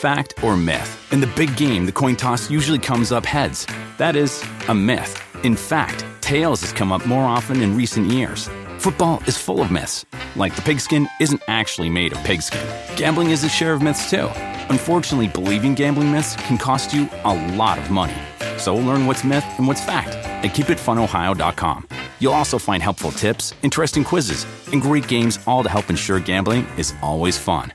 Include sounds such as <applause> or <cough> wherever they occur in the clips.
Fact or myth? In the big game, the coin toss usually comes up heads. That is a myth. In fact, tails has come up more often in recent years. Football is full of myths, like the pigskin isn't actually made of pigskin. Gambling is a share of myths too. Unfortunately, believing gambling myths can cost you a lot of money. So learn what's myth and what's fact at keepitfunohio.com. You'll also find helpful tips, interesting quizzes, and great games all to help ensure gambling is always fun.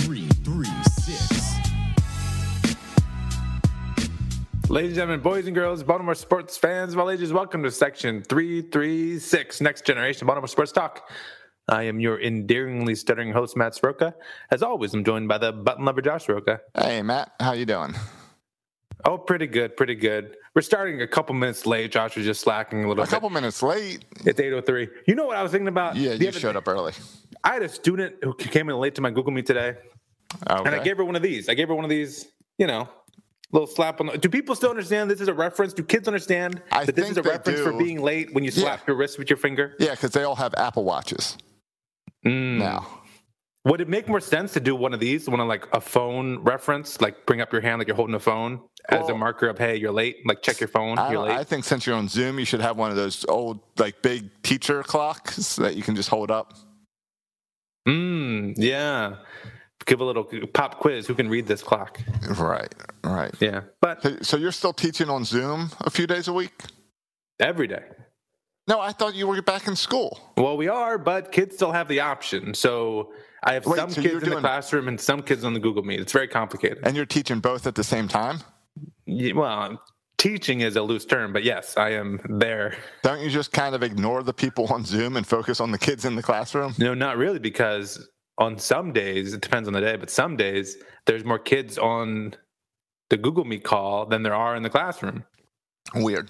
Ladies and gentlemen, boys and girls, Baltimore sports fans of all ages, welcome to section 336, Next Generation Baltimore Sports Talk. I am your endearingly stuttering host, Matt Sroka. As always, I'm joined by the button lover, Josh Sroka. Hey, Matt, how you doing? Oh, pretty good, pretty good. We're starting a couple minutes late. Josh was just slacking a little A bit. couple minutes late. It's 8.03. You know what I was thinking about? Yeah, you showed day? up early. I had a student who came in late to my Google Meet today, Okay. and I gave her one of these. I gave her one of these, you know, little slap on the. Do people still understand this is a reference? Do kids understand I that this is a reference for being late when you slap Yeah. your wrist with your finger? yeah, because they all have Apple Watches Mm. now. Would it make more sense to do one of these, one of like a phone reference, like bring up your hand like you're holding a phone as a marker of hey, you're late. Like check your phone, I, you're late. I think since you're on Zoom, you should have one of those old, like, big teacher clocks that you can just hold up. mm, yeah. Give a little pop quiz. Who can read this clock? Right, right. Yeah, but So, so you're still teaching on Zoom a few days a week? every day. No, I thought you were back in school. Well, we are, but kids still have the option. So I have Wait, some so kids in the classroom and some kids on the Google Meet. It's very complicated. And you're teaching both at the same time? Yeah, well, teaching is a loose term, but yes, I am there. Don't you just kind of ignore the people on Zoom and focus on the kids in the classroom? No, not really, because on some days, it depends on the day, but some days there's more kids on the Google Meet call than there are in the classroom. Weird.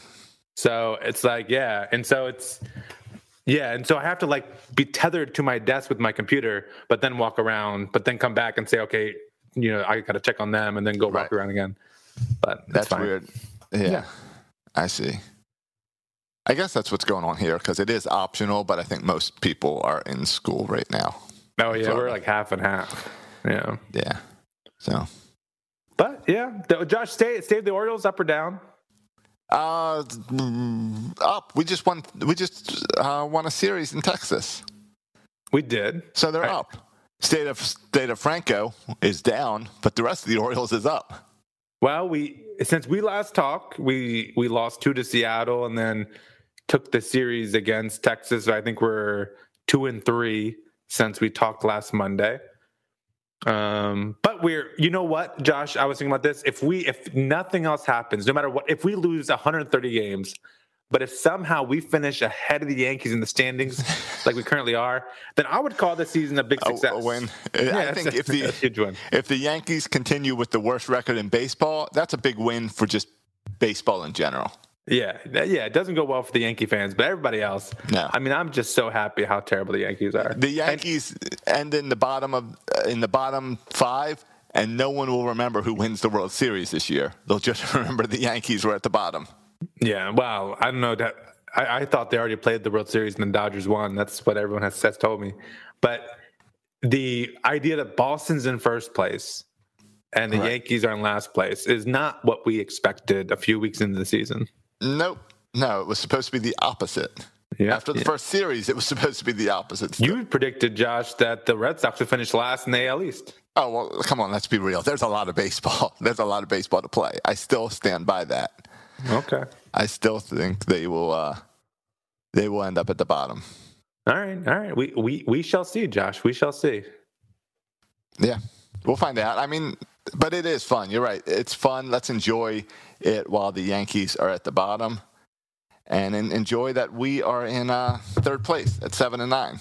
So it's like, yeah. And so it's, yeah. And so I have to like be tethered to my desk with my computer, but then walk around, but then come back and say, okay, you know, I got to check on them and then go walk Right. around again. But That's fine. weird. Yeah, I see. I guess that's what's going on here because it is optional, but I think most people are in school right now. Oh, yeah. So- We're like half and half. Yeah. Yeah. So, But yeah, Josh, stay, stay the Orioles up or down? uh, mm, up. We just won. We just uh, won a series in Texas, We did. so they're Right. up. State of State of Franco is down, but the rest of the Orioles is up. Well, we since we last talked, we we lost two to Seattle, and then took the series against Texas. I think we're two and three since we talked last Monday. Um, but we're you know what, Josh? I was thinking about this. If we if nothing else happens, no matter what, if we lose 130 games, but if somehow we finish ahead of the Yankees in the standings, <laughs> like we currently are, then I would call this season a big success. A win. <laughs> Yeah, I think a- if the <laughs> a if the Yankees continue with the worst record in baseball, that's a big win for just baseball in general. Yeah, yeah, it doesn't go well for the Yankee fans, but everybody else. No. I mean, I'm just so happy how terrible the Yankees are. The Yankees end in the bottom of uh, in the bottom five, and no one will remember who wins the World Series this year. They'll just <laughs> remember the Yankees were at the bottom. yeah, wow. I don't know that. I, I thought they already played the World Series and the Dodgers won. That's what everyone has, has told me. But the idea that Boston's in first place and the Right. Yankees are in last place is not what we expected a few weeks into the season. Nope. No, it was supposed to be the opposite. Yeah. After the Yeah. first series, it was supposed to be the opposite. You predicted, Josh, that the Red Sox would finish last in the AL East. Oh well, come on, let's be real. There's a lot of baseball. <laughs> There's a lot of baseball to play. I still stand by that. Okay. I still think they will. Uh, they will end up at the bottom. All right. All right. We we we shall see, Josh. We shall see. Yeah, we'll find out. I mean, but it is fun. You're right. It's fun. Let's enjoy it while the Yankees are at the bottom, and enjoy that we are in uh, third place at seven and nine.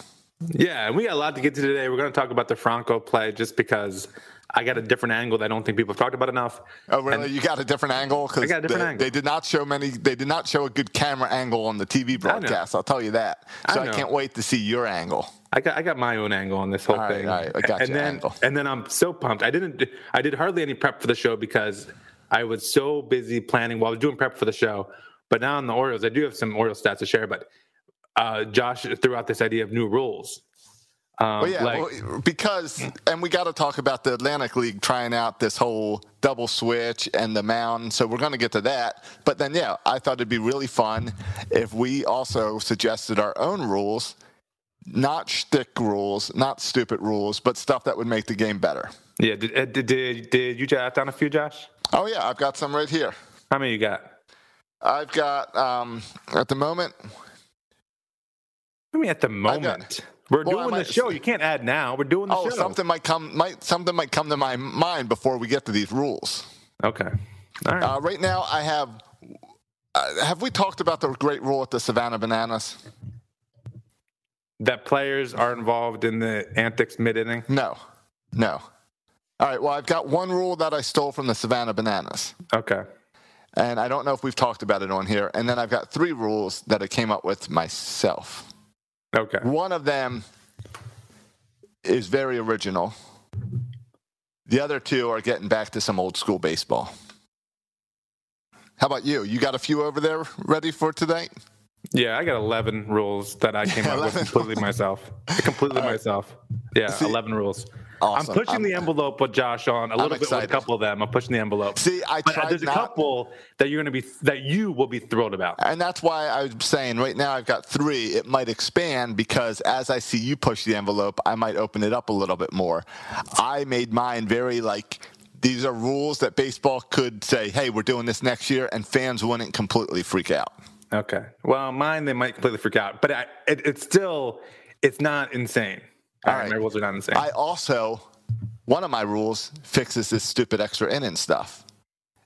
Yeah, and we got a lot to get to today. We're going to talk about the Franco play just because I got a different angle that I don't think people have talked about enough. Oh, really? And- you got a different angle? Because I got a different they, angle. they did not show many. They did not show a good camera angle on the TV broadcast. I'll tell you that. I So I, know. can't wait to see your angle. I got I got my own angle on this whole All right, thing. all right, I got and your then angle. and then I'm so pumped. I didn't I did hardly any prep for the show because I was so busy planning while I was doing prep for the show. But now on the Orioles, I do have some Orioles stats to share. But uh, Josh threw out this idea of new rules. Um, Well, yeah, like- well, because and we got to talk about the Atlantic League trying out this whole double switch and the mound. So we're going to get to that. But then, yeah, I thought it'd be really fun if we also suggested our own rules, not shtick rules, not stupid rules, but stuff that would make the game better. Yeah, did, uh, did did did you jot down a few, Josh? Oh yeah, I've got some right here. How many you got? I've got um, at the moment. I mean, at the moment, we're well, doing the show. You can't add now. We're doing the show. Oh, show. something might come. Might something might come to my mind before we get to these rules. Okay. All right. Uh, right now, I have. Uh, have we talked about the great rule at the Savannah Bananas? that players are involved in the antics mid inning. No, no. All right. Well, I've got one rule that I stole from the Savannah Bananas, Okay. and I don't know if we've talked about it on here. And then I've got three rules that I came up with myself. Okay. One of them is very original. The other two are getting back to some old school baseball. How about you? You got a few over there ready for today? Yeah, I got 11 rules that I came up with completely myself. Completely myself. Yeah, See- 11 rules. Awesome. I'm pushing I'm- the envelope with Josh on a little bit with a couple of them. I'm pushing the envelope. See, I but uh, tried there's a couple that you're going to be that you will be thrilled about. And that's why I was saying right now I've got three. It might expand because as I see you push the envelope, I might open it up a little bit more. I made mine very like these are rules that baseball could say, hey, we're doing this next year, and fans wouldn't completely freak out. Okay. Well, mine they might completely freak out, but I, it, it's still it's not insane. All right, right. my rules are not insane. I also, one of my rules fixes this stupid extra inning stuff.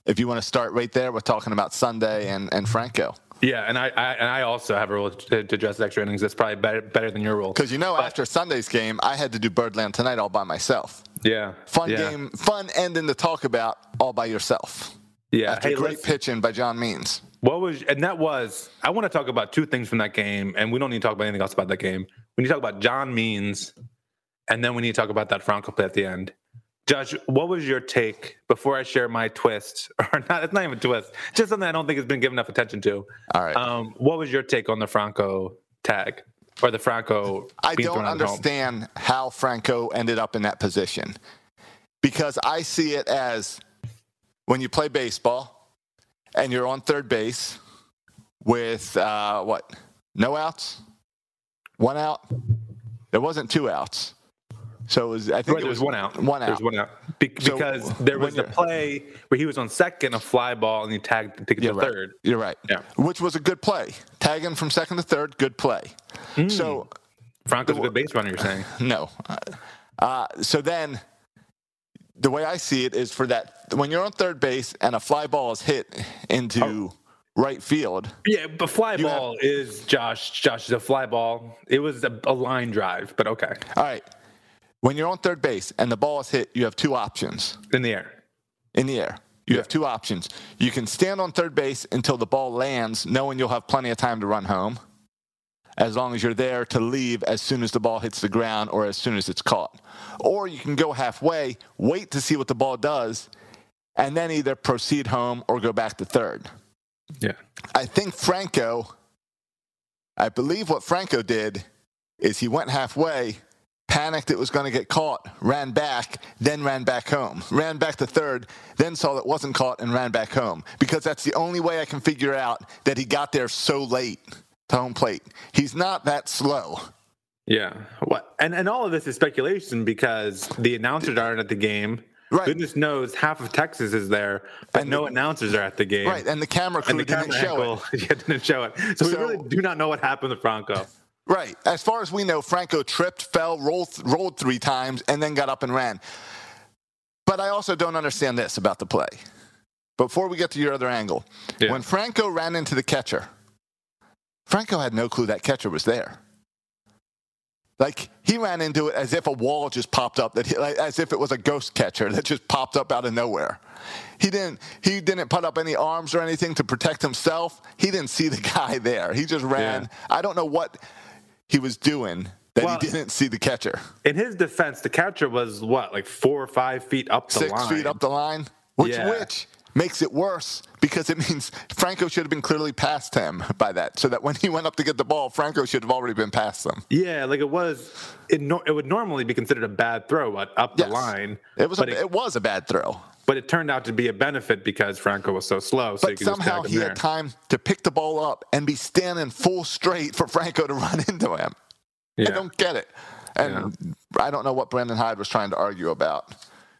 If you want to start right there, we're talking about Sunday and, and Franco. yeah, and I, I and I also have a rule to, to address extra innings. That's probably better better than your rule. Because you know, after Sunday's game, I had to do Birdland tonight all by myself. Yeah. Fun yeah. game, fun ending to talk about all by yourself. Yeah. After Hey, great pitching by John Means. What was and that was I want to talk about two things from that game, and we don't need to talk about anything else about that game. We need to talk about John Means, and then we need to talk about that Franco play at the end. Josh, what was your take before I share my twist? <laughs> Or not? It's not even a twist. Just something I don't think has been given enough attention to. All right. Um, what was your take on the Franco tag or the Franco? I being don't understand how Franco ended up in that position because I see it as when you play baseball and you're on third base with uh, what? No outs? One out? There wasn't two outs. So it was, I think Right, it was was one out. One out. There was one out. Be- So, because there was a play where he was on second, a fly ball, and he tagged to to right. third. You're right. Yeah. Which was a good play. Tagging from second to third, good play. Hmm. So Franco's a good base runner. You're saying? <laughs> No. Uh, so then, the way I see it is for that when you're on third base and a fly ball is hit into oh. right field. Yeah, but fly You have- ball is Josh. Josh is a fly ball. It was a, a line drive, but okay, All right. When you're on third base and the ball is hit, you have two options in the air. in the air. You have two options. You can stand on third base until the ball lands, knowing you'll have plenty of time to run home, as long as you're there to leave as soon as the ball hits the ground or as soon as it's caught. Or you can go halfway, wait to see what the ball does, and then either proceed home or go back to third. Yeah, I think Franco, I believe what Franco did is he went halfway, panicked it was going to get caught, ran back, then ran back home. Ran back to third, then saw it wasn't caught and ran back home. Because that's the only way I can figure out that he got there so late to home plate. He's not that slow. Yeah. What? And and all of this is speculation because the announcers aren't at the game. Right. Goodness knows half of Texas is there, but And no the- announcers are at the game. Right, and the camera crew the didn't camera show it. <laughs> yeah, didn't show it. So, we really do not know what happened to Franco. Right. As far as we know, Franco tripped, fell, rolled, rolled three times, and then got up and ran. But I also don't understand this about the play. Before we get to your other angle, Yeah. when Franco ran into the catcher, Franco had no clue that catcher was there. Like he ran into it as if a wall just popped up, that he, like, as if it was a ghost catcher that just popped up out of nowhere. He didn't. He didn't put up any arms or anything to protect himself. He didn't see the <laughs> guy there. He just ran. Yeah. I don't know what he was doing that Well- he didn't see the catcher. In his defense, the catcher was what, like four or five feet up the Six line. feet up the line, which Yeah. which makes it worse because it <laughs> means Franco should have been clearly past him by that, so that when he went up to get the ball, Franco should have already been past him. Yeah, like it was. It, no, it would normally be considered a bad throw, but up Yes. the line. It was a, it, it was a bad throw. but it turned out to be a benefit because Franco was so slow. So you But somehow he there. had time to pick the ball up and be standing full straight for Franco to <laughs> run into him. Yeah. I don't get it. And I don't know what Brandon Hyde was trying to argue about.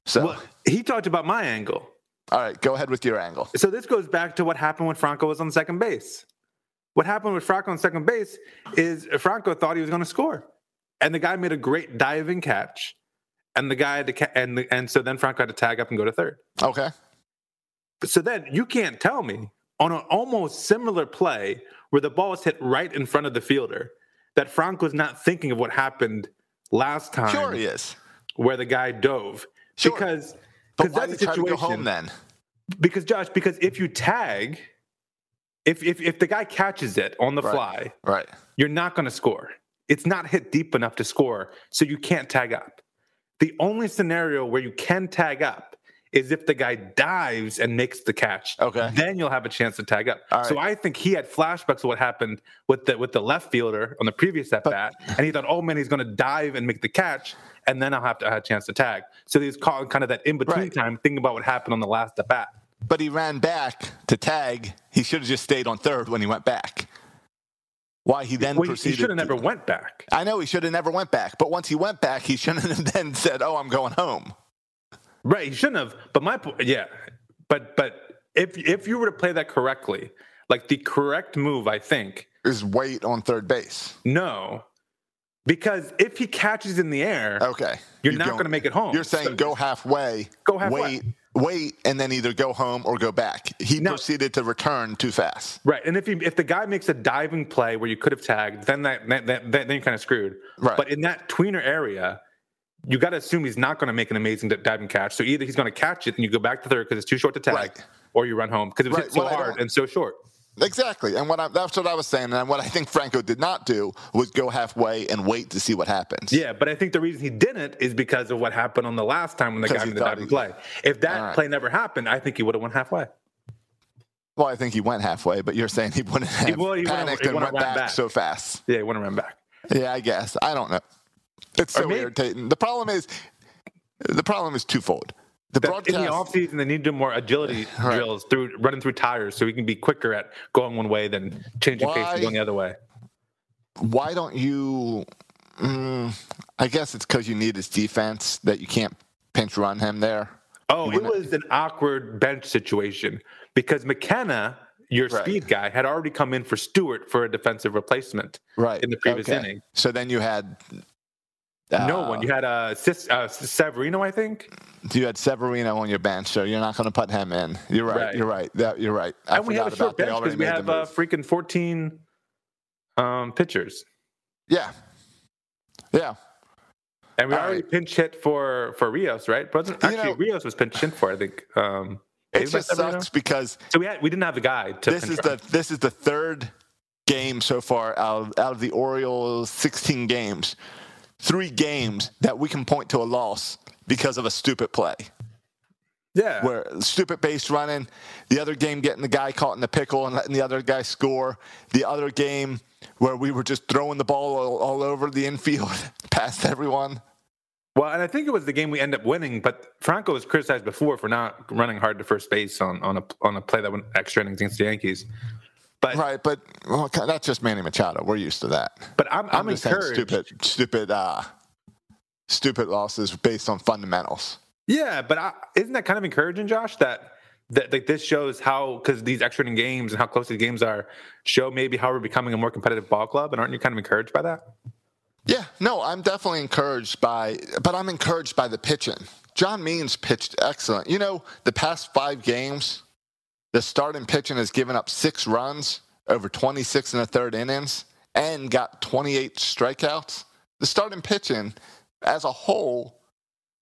So, Well, he talked about my angle. All right, go ahead with your angle. So this goes back to what happened when Franco was on second base. What happened with Franco on second base is Franco thought he was going to score, and the guy made a great diving catch, and the guy had to ca- and the, and so then Franco had to tag up and go to third. Okay. So then you can't tell me on an almost similar play where the ball was hit right in front of the fielder that Franco Franco's not thinking of what happened last time Sure he is. where the guy dove Sure. because But because why that's did try to go situation home then? because Josh because if you tag if if if the guy catches it on the Right. fly Right. you're not going to score it's not hit deep enough to score so you can't tag up the only scenario where you can tag up is if the guy dives and makes the catch Okay. then you'll have a chance to tag up All so i think he had flashbacks of what happened with the with the left fielder on the previous at bat and he thought oh man he's going to dive and make the catch and then i'll have to have a chance to tag so he's calling kind of that in between Right. time thinking about what happened on the last at bat But he ran back to tag. He should have just stayed on third when he went back. Why he then well, he- he should have never went back I know he should have never went back, but once he went back, he shouldn't <laughs> have then said, "Oh, I'm going home." Right, he shouldn't have. But my point, yeah, but but if if you were to play that correctly, like the correct move, I think Is wait on third base. no, because if he catches in the air, Okay, You're You not don't- gonna make it home. You're saying So- go halfway. Go halfway. Wait, wait, and then either go home or go back. He No. proceeded to return too fast. right, and if he, if the guy makes a diving play where you could have tagged, then that, that, that then you're kind of screwed. Right. But in that tweener area. You got to assume he's not going to make an amazing diving catch. So either he's going to catch it and you go back to third because it's too short to tag, Right. or you run home because it was Right, so I hard and so short. Exactly, and what I, that's what I was saying. And what I think Franco did not do was go halfway and wait to see what happens. Yeah, but I think the reason he didn't is because of what happened on the last time when the guy made the diving play. If that right. play never happened, I think he would have went halfway. Well, I think he went halfway, but you're saying he wouldn't have he panicked he and went back, back. so fast. Yeah, he wouldn't run back. Yeah, I guess. I don't know. It's so maybe- irritating. The problem is, the problem is twofold. The broadcast. in the offseason, they need to do more agility <sighs> Right. drills through running through tires so he can be quicker at going one way than changing pace and going the other way. why don't you? Mm, I guess it's because you need his defense that you can't pinch run him there. Oh, it was an awkward bench situation because McKenna, your Right. speed guy, had already come in for Stewart for a defensive replacement Right. in the previous okay. inning. So then you had. No uh, one. You had uh, Cis, uh, Severino, I think. You had Severino on your bench, so you're not going to put him in. You're right. Right. You're right. That, you're right. I and we have a short bench because we have uh, freaking 14 um, pitchers. yeah. Yeah. And we All already right. pinch hit for for Rios, right? You actually know- Rios was pinch hit for, I think. Um, It just Severino? sucks because So we had we didn't have a guy to this is the this is the third game so far out of, out of the Orioles 16 games. Three games that we can point to a loss because of a stupid play. yeah. Where stupid base running, the other game getting the guy caught in the pickle and letting the other guy score. The other game where we were just throwing the ball all, all over the infield <laughs> past everyone. Well, and I think it was the game we end up winning, but Franco was criticized before for not running hard to first base on on a on a play that went extra innings against the Yankees. But Right, but well, that's just Manny Machado. We're used to that. but I'm I'm, I'm, encouraged. stupid, stupid, uh, stupid losses based on fundamentals. Yeah, but I, isn't that kind of encouraging, Josh? That that like this shows how because these extra inning games and how close these games are show maybe how we're becoming a more competitive ball club, and aren't you kind of encouraged by that? Yeah, no, I'm definitely encouraged by, but I'm encouraged by the pitching. John Means pitched excellent. You know, the past five games, the starting pitching has given up six runs over 26 and a third innings and got 28 strikeouts. The starting pitching, as a whole,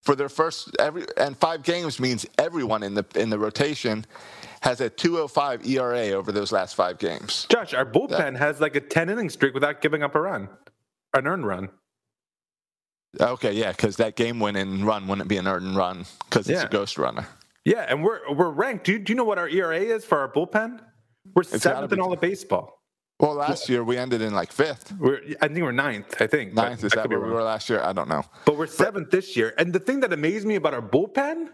for their first every and five games means everyone in the in the rotation has a 205 ERA over those last five games. Josh, our bullpen has like a ten inning streak without giving up a run, an earned run. Okay, yeah, because that game winning run wouldn't be an earned run because it's Yeah. a ghost runner. Yeah, and we're we're ranked. Do you, do you know what our ERA is for our bullpen? We're gotta seventh in all of baseball. Well, last year we ended in like fifth, We're I think we're ninth. I think ninth. Is that where we were last year? I don't know. But we're seventh this year. And the thing that amazed me about our bullpen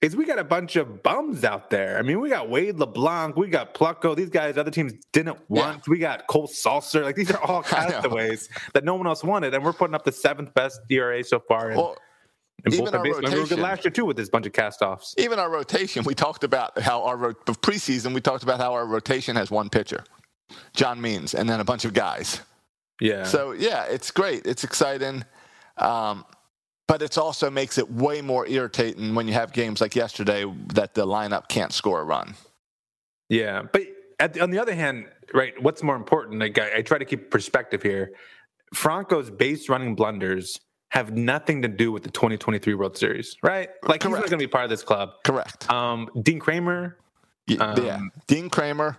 is we got a bunch of bums out there. I mean, we got Wade LeBlanc, we got Plutko. These guys other teams didn't want. We got Cole Sulser. Like these are all <laughs> castaways that no one else wanted, and we're putting up the seventh best ERA so far. In, Well, in even our. And we were good rotation- last year too with this bunch of castoffs. even our rotation, we talked about how our ro- preseason. We talked about how our rotation has one pitcher, John Means, and then a bunch of guys. Yeah. So yeah, it's great. It's exciting. Um, but it also makes it way more irritating when you have games like yesterday that the lineup can't score a run. Yeah, but at the, on the other hand, right? What's more important? Like I, I try to keep perspective here. Franco's base running blunders have nothing to do with the 2023 World Series, right? Like he's not going to be part of this club. Correct. Um, Dean Kremer, yeah. um, Dean Kremer,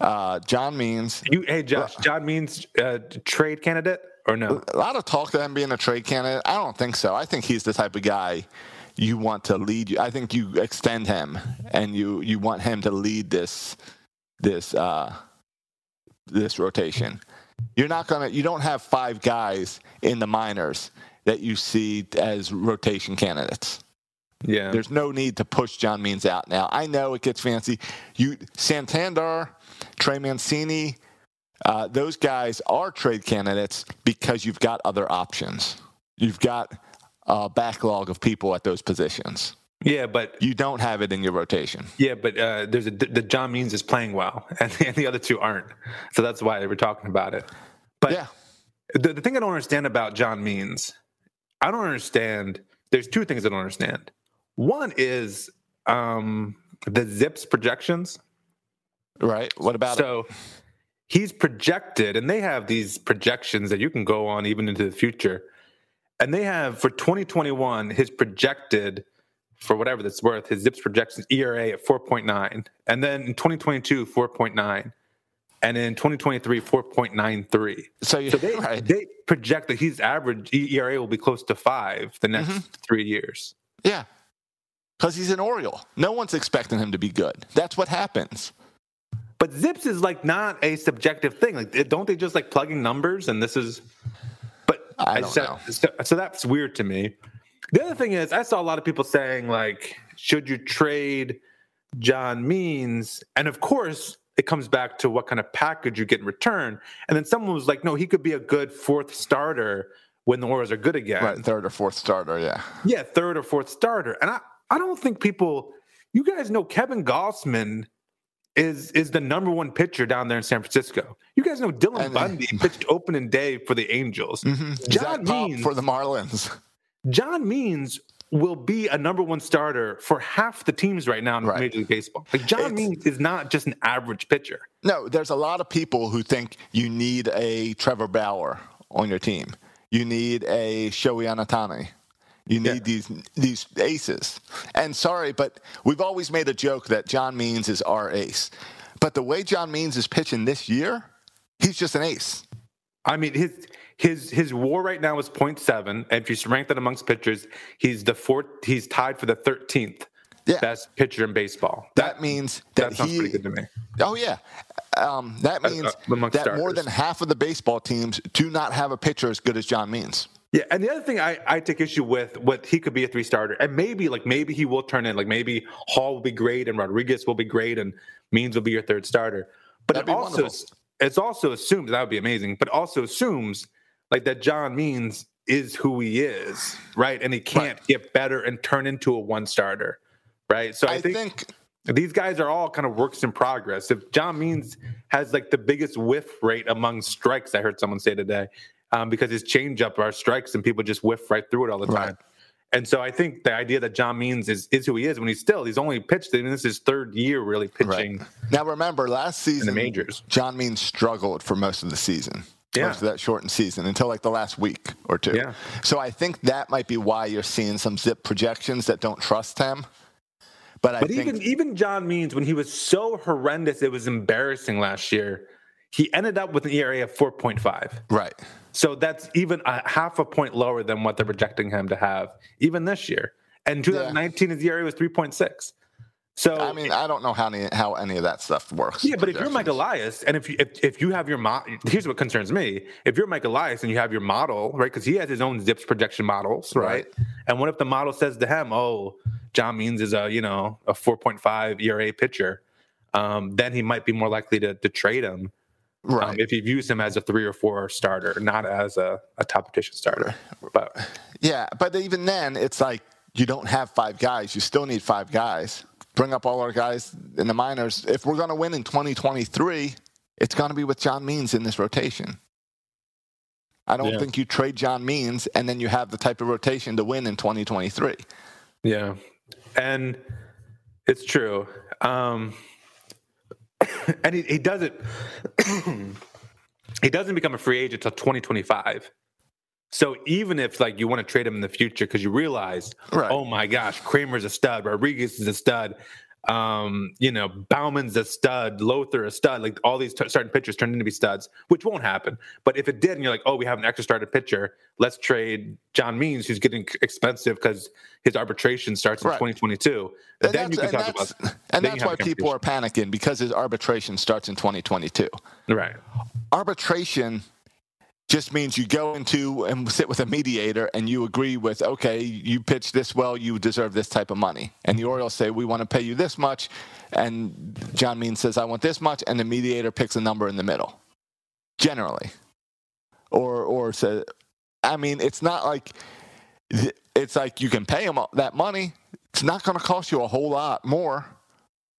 uh, John Means. you, hey Josh, John means uh, trade candidate or no? A lot of talk of him being a trade candidate. I don't think so. I think he's the type of guy you want to lead you. I think you extend him and you you want him to lead this this uh, this rotation. You're not gonna. You don't have five guys in the minors that you see as rotation candidates. Yeah, There's no need to push John Means out now. I know it gets fancy. You Santander, Trey Mancini, uh, those guys are trade candidates because you've got other options. You've got a backlog of people at those positions. yeah, but You don't have it in your rotation. yeah, but uh, there's a the John Means is playing well, <laughs> and, and the other two aren't. So that's why they were talking about it. But yeah, the, the thing I don't understand about John Means, I don't understand. There's two things I don't understand. One is um, the ZiPS projections. right. What about it? So he's projected, and they have these projections that you can go on even into the future. And they have for 2021 his projected, for whatever that's worth, his ZiPS projections ERA at 4.9, and then in 2022 4.9, and in 2023 4.93. So, you, So they <laughs> right. they project that his average ERA will be close to five the next Mm-hmm. three years. yeah, because he's an Oriole. No one's expecting him to be good. That's what happens. But ZiPS is like not a subjective thing. Like, don't they just like plugging numbers? And this is, but I don't know. So, so that's weird to me. The other thing is, I saw a lot of people saying like, should you trade John Means? And of course, it comes back to what kind of package you get in return. And then someone was like, no, he could be a good fourth starter when the Orioles are good again. Right, third or fourth starter. Yeah. Yeah, third or fourth starter. And I, I don't think people you guys know Kevin Gausman is is the number one pitcher down there in San Francisco. You guys know Dylan And- Bundy <laughs> pitched opening day for the Angels. Mm-hmm. John Means for the Marlins. John Means will be a number one starter for half the teams right now in Right. Major League Baseball. Like John It's- Means is not just an average pitcher. No, there's a lot of people who think you need a Trevor Bauer on your team. You need a Shohei Ohtani. You need Yeah. these these aces. And sorry, but we've always made a joke that John Means is our ace. But the way John Means is pitching this year, he's just an ace. I mean, his his his WAR right now is 0.7, and if you rank that amongst pitchers, he's the fourth. He's tied for the 13th Yeah. best pitcher in baseball. That means that that sounds he. pretty good to me. Oh yeah, um, that Uh, means uh, that more than half of the baseball teams do not have a pitcher as good as John Means. Yeah, and the other thing I, I take issue with, what he could be a three starter, and maybe like maybe he will turn in, like maybe Hall will be great and Rodriguez will be great and Means will be your third starter. But That'd it also wonderful. it's also assumed that would be amazing, but also assumes like that John Means is who he is, right? And he can't get better and turn into a one starter, right? So I, I think, think these guys are all kind of works in progress. If John Means has like the biggest whiff rate among strikes, I heard someone say today, um, because his changeup are strikes and people just whiff right through it all the Right. time. And so I think the idea that John Means is is who he is when he's still he's only pitched. I mean, this is his third year really pitching. Now remember, last season in the majors. John Means struggled for most of the season. Yeah. Most of that shortened season until like the last week or two. Yeah. So I think that might be why you're seeing some zip projections that don't trust him. But I But think even even John Means, when he was so horrendous, it was embarrassing last year. He ended up with an ERA of 4.5. right. So that's even a half a point lower than what they're projecting him to have, even this year. And 2019, his ERA was 3.6. So I mean, I don't know how any, how any of that stuff works. yeah, but if you're Mike. Elias, and if you if, if you have your mo- here's what concerns me: if you're Mike Elias and you have your model, right? Because he has his own ZiPS projection models, right? And what if the model says to him, "Oh, John Means is a you know a 4.5 ERA pitcher," um, then he might be more likely to to trade him um, right. if he views him as a three or four starter, not as a, a top rotation starter. But Yeah, but even then, it's like you don't have five guys. You still need five guys. Bring up all our guys in the minors. If we're going to win in 2023, it's going to be with John Means in this rotation. I don't Yeah. think you trade John Means and then you have the type of rotation to win in 2023. Yeah, and it's true. Um, <coughs> and he, he doesn't. <coughs> he doesn't become a free agent until 2025. So even if like you want to trade him in the future because you realize, Right. oh my gosh, Kremer's a stud, Rodriguez is a stud, um, you know, Baumann's a stud, Lowther a stud, like all these t- starting pitchers turned into be studs, which won't happen. But if it did, and you're like, oh, we have an extra started pitcher, let's trade John Means, who's getting expensive because his arbitration starts in Right. 2022. And then you can talk about, and that's why people are panicking because his arbitration starts in 2022. right. arbitration just means you go into and sit with a mediator and you agree with okay you pitch this well you deserve this type of money. And the orioles say we want to pay you this much. And john means says i want this much. And the mediator picks a number in the middle generally. Or or say i mean it's not like it's like you can pay him that money. It's not going to cost you a whole lot more.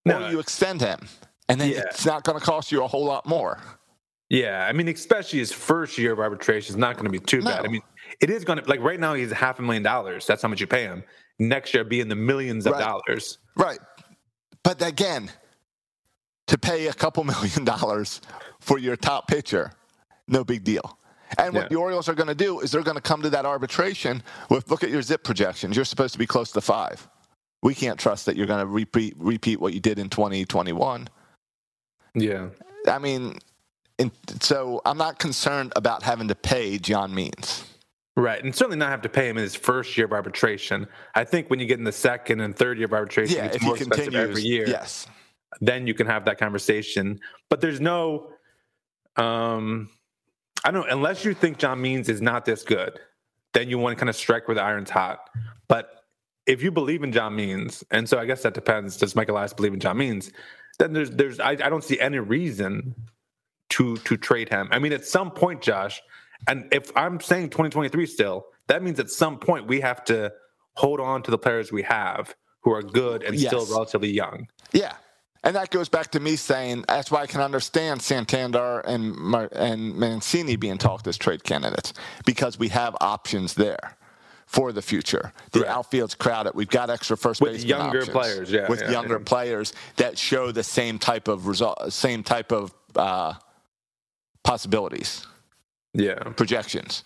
No. or you extend him. And then Yeah. it's not going to cost you a whole lot more Yeah, I mean, especially his first year of arbitration is not going to be too bad. I mean, it is going to like right now he's half a million dollars. That's how much you pay him. Next year, be in the millions of Right. dollars. Right. But again, to pay a couple <laughs> million dollars for your top pitcher, no big deal. And what Yeah. the Orioles are going to do is they're going to come to that arbitration with look at your zip projections. You're supposed to be close to five. We can't trust that you're going to repeat repeat what you did in 2021. Yeah, I mean, in, so I'm not concerned about having to pay John Means. right, and certainly not have to pay him in his first year of arbitration. I think when you get in the second and third year of arbitration, Yeah, it's more expensive continues, every year. yes, then you can have that conversation. But there's no, um, I don't know, unless you think John Means is not this good, then you want to kind of strike where the iron's hot. But if you believe in John Means, and so I guess that depends, does Michael Elias believe in John Means? Then there's there's I, I don't see any reason to to trade him. I mean, at some point, Josh, and if I'm saying 2023 still, that means at some point we have to hold on to the players we have who are good and still relatively young. Yeah. And that goes back to me saying that's why I can understand Santander and Mar- and Mancini being talked as trade candidates because we have options there for the future. The Right. outfield's crowded. We've got extra first With baseman younger options. players, yeah, with yeah, younger yeah. players that show the same type of result, same type of uh, possibilities Yeah. projections.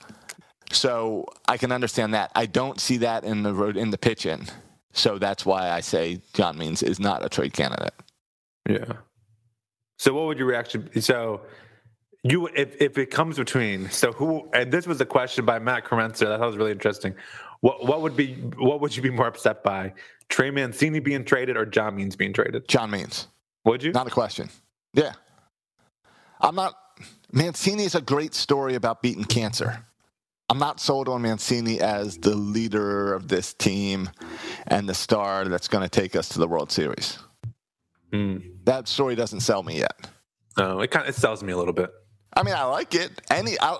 So I can understand that. I don't see that in the road in the pitch in. So that's why I say John Means is not a trade candidate. Yeah. So what would your reaction be? So you if if it comes between so who and this was a question by Matt Carenza that was really interesting. What what would be what would you be more upset by? Trey Mancini being traded or John Means being traded? John Means. Would you? Not a question. Yeah. I'm not. Mancini is a great story about beating cancer. I'm not sold on Mancini as the leader of this team and the star that's going to take us to the World Series. Hmm. That story doesn't sell me yet. No, it kind of it sells me a little bit. I mean, I like it. Any, I,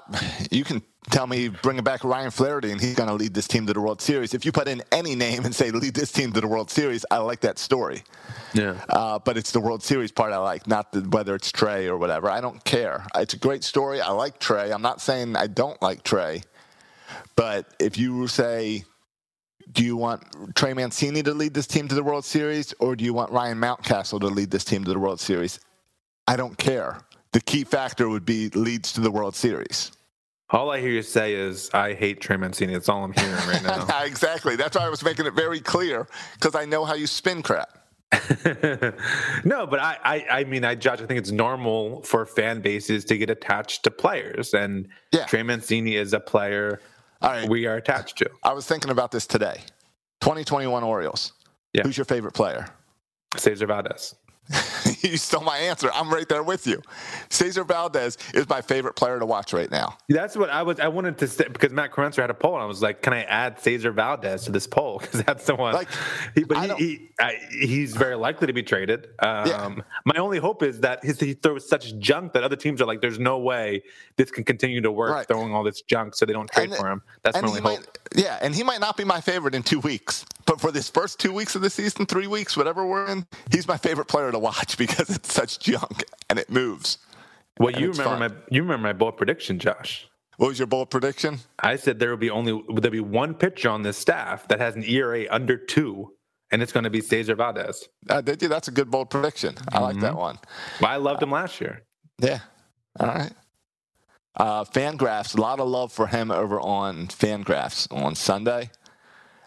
you can tell me bringing back Ryan Flaherty and he's going to lead this team to the World Series. If you put in any name and say lead this team to the World Series, I like that story. Yeah. Uh, but it's the World Series part I like, not the, whether it's Trey or whatever. I don't care. It's a great story. I like Trey. I'm not saying I don't like Trey, but if you say, do you want Trey Mancini to lead this team to the World Series, or do you want Ryan Mountcastle to lead this team to the World Series? I don't care. The key factor would be leads to the World Series. All I hear you say is, I hate Trey Mancini. That's all I'm hearing right now. <laughs> exactly. That's why I was making it very clear because I know how you spin crap. <laughs> no, but I, I, I mean, I judge. I think it's normal for fan bases to get attached to players, and Yeah. Trey Mancini is a player right. we are attached to. I was thinking about this today. 2021 Orioles. Yeah. Who's your favorite player? Cesar Valdez. <laughs> <laughs> you stole my answer. I'm right there with you. Cesar Valdez is my favorite player to watch right now. That's what I was. I wanted to say because Matt Krenzer had a poll, and I was like, "Can I add Cesar Valdez to this poll?" <laughs> Because that's the one. Like, he, but he, he I, he's very likely to be traded. Um, My only hope is that his, he throws such junk that other teams are like, "There's no way this can continue to work." Right. Throwing all this junk, so they don't trade And- for him. That's my only hope. might, yeah, and he might not be my favorite in two weeks, but for this first two weeks of the season, three weeks, whatever we're in, he's my favorite player to watch <laughs> because it's such junk and it moves. Well, you remember fun. my you remember my bold prediction, Josh. What was your bold prediction? I said there will be only there'll be one pitcher on this staff that has an ERA under two, and it's going to be Cesar Valdez. Uh, did you? That's a good bold prediction. I like Mm-hmm. that one. Well, I loved him last year. Yeah. All right. Uh, Fangraphs, a lot of love for him over on Fangraphs on Sunday.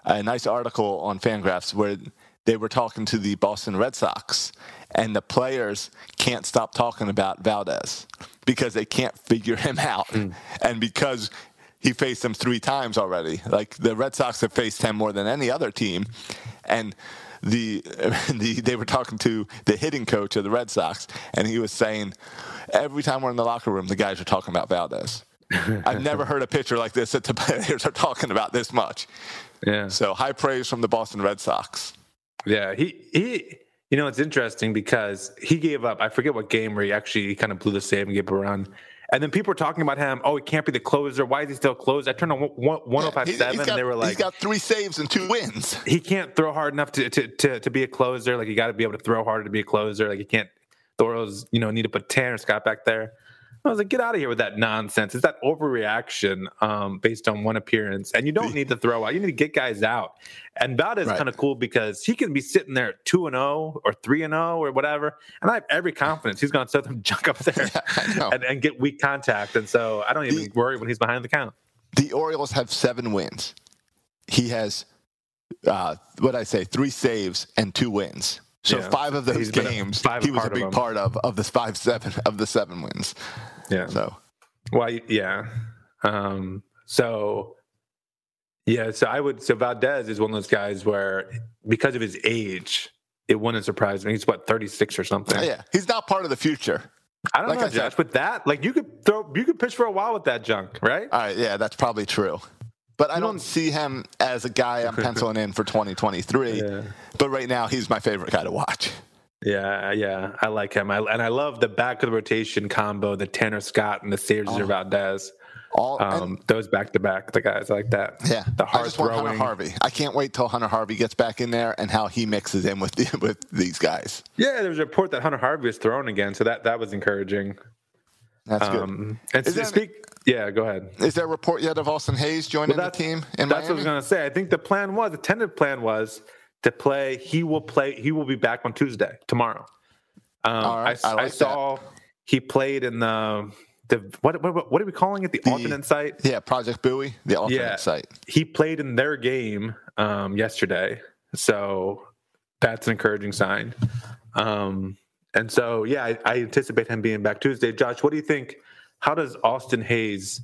A nice article on Fangraphs where they were talking to the Boston Red Sox, and the players can't stop talking about Valdez because they can't figure him out, and because he faced them three times already. Like the Red Sox have faced him more than any other team, and the, <laughs> the they were talking to the hitting coach of the Red Sox, and he was saying every time we're in the locker room, the guys are talking about Valdez. <laughs> I've never heard a pitcher like this that the <laughs> players are talking about this much. Yeah. So high praise from the Boston Red Sox. Yeah, he he. You know, it's interesting because he gave up. I forget what game where he actually kind of blew the save and gave up a run. And then people were talking about him. Oh, he can't be the closer. Why is he still closed? I turned on one one oh five He's- seven, and they were like, he's got three saves and two wins. he can't throw hard enough to to to, to be a closer. Like you got to be able to throw harder to be a closer. Like you can't. The Orioles, you know, need to put Tanner Scott back there. I was like, get out of here with that nonsense. It's that overreaction um, based on one appearance, and you don't need to throw out. You need to get guys out. And Valdez is Right. kind of cool because he can be sitting there at two and zero or three and zero or whatever, and I have every confidence he's going to set them <laughs> junk up there know. and, and get weak contact. And so I don't even The- worry when he's behind the count. The Orioles have seven wins. He has, uh, what I say, three saves and two wins. So Yeah. five of those a- games, five he was a big them. part of of the five seven of the seven wins. Yeah. So Well, yeah. Um, so, yeah. So I would. So Valdez is one of those guys where, because of his age, it wouldn't surprise me. He's what thirty six or something. yeah, he's not part of the future. I don't Like know, I said- Josh. With that, like you could throw, you could pitch for a while with that junk, right? All right, yeah, that's probably true. But I don't see him as a guy I'm <laughs> penciling in for 2023. Yeah. But right now, he's my favorite guy to watch. Yeah, yeah. I like him. I, and I love the back of the rotation combo, the Tanner Scott and the Cesar Oh. Valdez. All Um, those back to back, the guys like that. yeah, the I hard just want Hunter. Harvey. I can't wait till Hunter Harvey gets back in there and how he mixes in with the, <laughs> with these guys. Yeah, there was a report that Hunter Harvey was thrown again, so that that was encouraging. That's good. Um, and Is to there- speak, yeah, go ahead. Is there a report yet of Austin Hays joining the team in that's what I was going to say. I think the plan was, the tentative plan was to play. He will play. He will be back on Tuesday, tomorrow. Um, All right, I, I like I saw he played in the the what what, what are we calling it? The, alternate site. Yeah, Project Bowie, the alternate Yeah. site. He played in their game um, yesterday, so that's an encouraging sign. Um, and so, yeah, I, I anticipate him being back Tuesday. Josh, what do you think? How does Austin Hays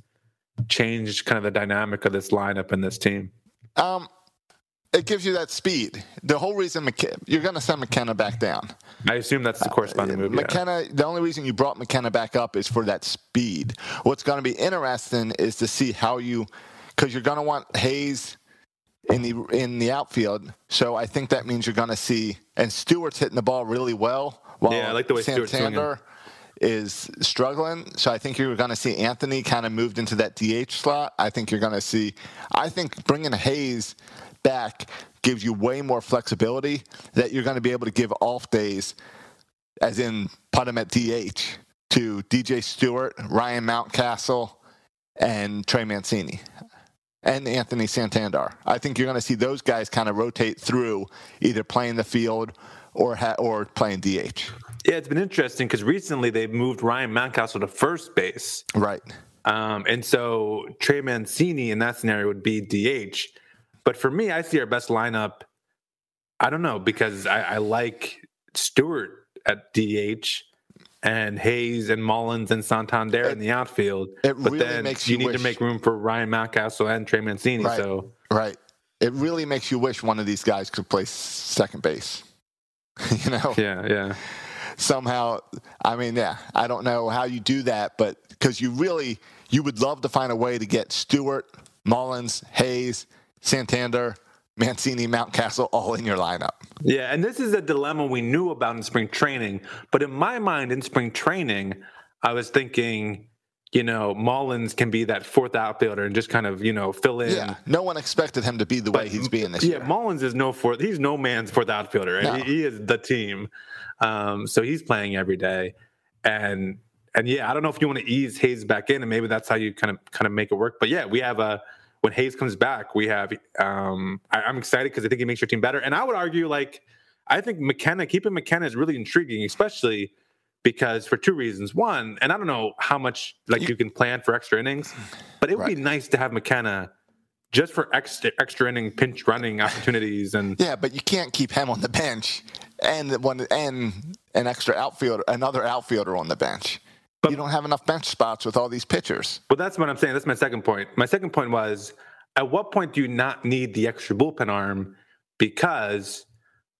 change kind of the dynamic of this lineup and this team? Um, it gives you that speed. The whole reason McK- you're going to send McKenna back down. I assume that's the corresponding move. yeah. McKenna, the only reason you brought McKenna back up is for that speed. What's going to be interesting is to see how you, because you're going to want Hays in the in the outfield. So I think that means you're going to see and Stewart's hitting the ball really well. While Yeah, I like the way Santander is struggling. So I think you're going to see Anthony kind of moved into that DH slot. I think you're going to see, I think bringing Hays back gives you way more flexibility that you're going to be able to give off days, as in put him at DH, to DJ Stewart, Ryan Mountcastle, and Trey Mancini. And Anthony Santander. I think you're going to see those guys kind of rotate through, either playing the field or ha- or playing DH. Yeah, it's been interesting because recently they've moved Ryan Mountcastle to first base. Right. Um, and so Trey Mancini in that scenario would be DH. But for me, I see our best lineup. I don't know because I, I like Stewart at DH and Hays and Mullins and Santander It- in the outfield. it but really then makes you you need to make room for Ryan Mountcastle and Trey Mancini. Right. So Right. It really makes you wish one of these guys could play second base. <laughs> you know, yeah, yeah. somehow. I mean, yeah, I don't know how you do that, but because you really, you would love to find a way to get Stewart, Mullins, Hays, Santander, Mancini, Mountcastle all in your lineup. Yeah, and this is a dilemma we knew about in spring training. But in my mind, in spring training, I was thinking, you know, Mullins can be that fourth outfielder and just kind of, you know, fill in. Yeah, no one expected him to be the way he's being this yeah, year. Yeah, Mullins is no fourth. He's no man's fourth outfielder. Right? No. He, he is the team. Um, so he's playing every day, and and yeah, I don't know if you want to ease Hays back in, and maybe that's how you kind of kind of make it work. But yeah, we have a when Hays comes back, we have. Um, I, I'm excited because I think he makes your team better, and I would argue like I think McKenna keeping McKenna is really intriguing, especially because for two reasons. One, and I don't know how much like you can plan for extra innings, but it would be nice to have McKenna just for extra extra inning pinch running opportunities and <laughs> Yeah, but you can't keep him on the bench and one and an extra outfielder, another outfielder on the bench. But- you don't have enough bench spots with all these pitchers. Well, that's what I'm saying. That's my second point. My second point was at what point do you not need the extra bullpen arm because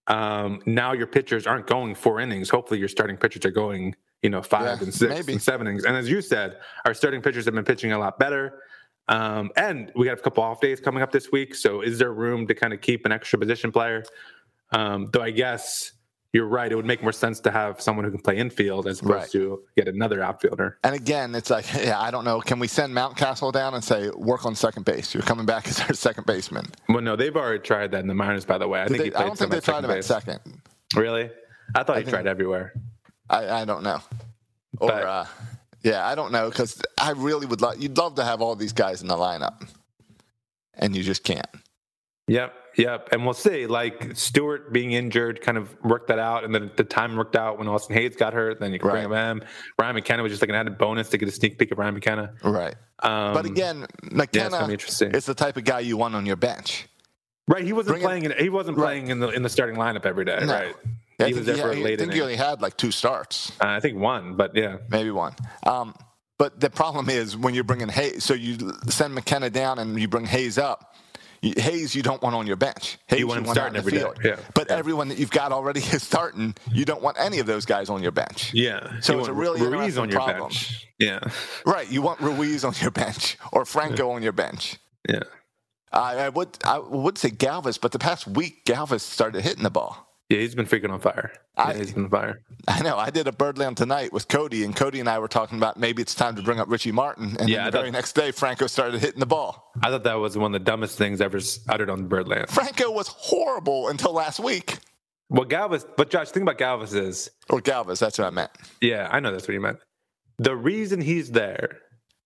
um, now your pitchers aren't going four innings. Hopefully, your starting pitchers are going, you know, five Yeah, and six maybe. and seven innings. And as you said, our starting pitchers have been pitching a lot better. Um, and we have a couple off days coming up this week. So is there room to kind of keep an extra position player? Um, though I guess you're right. It would make more sense to have someone who can play infield as opposed Right. to get another outfielder. And again, it's like, <laughs> yeah, I don't know. Can we send Mountcastle down and say, work on second base? You're coming back as our second baseman. Well, no, they've already tried that in the minors, by the way. I Did think they- he I don't think they tried him at second. Really? I thought he think- tried everywhere. I, I don't know. Or, But- uh, yeah, I don't know because I really would love. You'd love to have all these guys in the lineup, and you just can't. Yep, yep. And we'll see. Like Stewart being injured kind of worked that out, and then the time worked out when Austin Hays got hurt. Then you can bring him in. Ryan McKenna was just like an added bonus to get a sneak peek of Ryan McKenna. Right. Um, But again, yeah, McKenna interesting. is the type of guy you want on your bench. right? He wasn't bring playing. In, he wasn't Right. playing in the in the starting lineup every day. No. Right? I he was there for he, I late think he only had like two starts, Uh, I think one, but yeah. maybe one. Um, but the problem is when you're bringing Hays, so you send McKenna down and you bring Hays up. You, Hays, you don't want on your bench. Hays, want him out starting in the every day. field. Yeah. But Yeah. everyone that you've got already <laughs> is starting. You don't want any of those guys on your bench. Yeah. So You it's a want really Ruiz on your problem. bench. Yeah. Right. You want Ruiz on your <laughs> bench or Franco on your bench. Yeah. I, I would I would say Galvis, but the past week Galvis started hitting the ball. Yeah, he's been freaking on fire. Yeah, I- he's been on fire. I know. I did a Birdland tonight with Cody, and Cody and I were talking about maybe it's time to bring up Richie Martin. And Yeah, the very next day, Franco started hitting the ball. I thought that was one of the dumbest things ever uttered on Birdland. Franco was horrible until last week. Well, Galvis, but Josh, think about Galvis is, Or Galvis, that's what I meant. yeah, I know that's what you meant. The reason he's there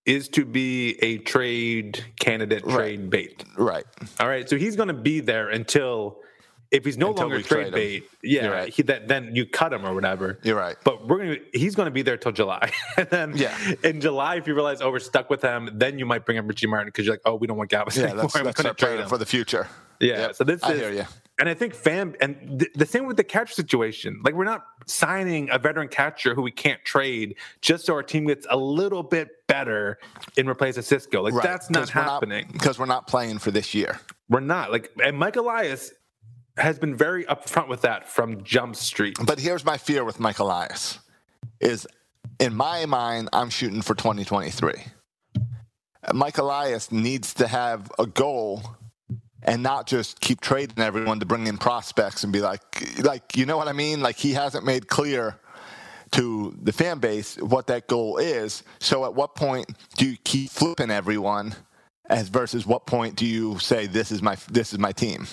is to be a trade candidate, Right. trade bait. Right. All right, so he's going to be there until if he's no longer trade trade him. bait, yeah, right. he, that, then you cut him or whatever. You're right. But we're gonna he's gonna be there till July. <laughs> and then Yeah. in July, if you realize oh we're stuck with him, then you might bring up Richie Martin because you're like, oh, we don't want Galvis Yeah, anymore. <laughs> that's, I'm that's our trade him. for the future. Yeah. Yep, So this I is, hear you. and I think fan and th- the same with the catcher situation. Like we're not signing a veteran catcher who we can't trade just so our team gets a little bit better in replace of Sisco. Like Right. that's not we're happening. Because we're not playing for this year. we're not like and Mike Elias has been very upfront with that from Jump Street. But here's my fear with Mike Elias is in my mind, I'm shooting for 2023. Mike Elias needs to have a goal and not just keep trading everyone to bring in prospects and be like like you know what I mean? Like he hasn't made clear to the fan base what that goal is. So at what point do you keep flipping everyone as versus what point do you say this is my this is my team?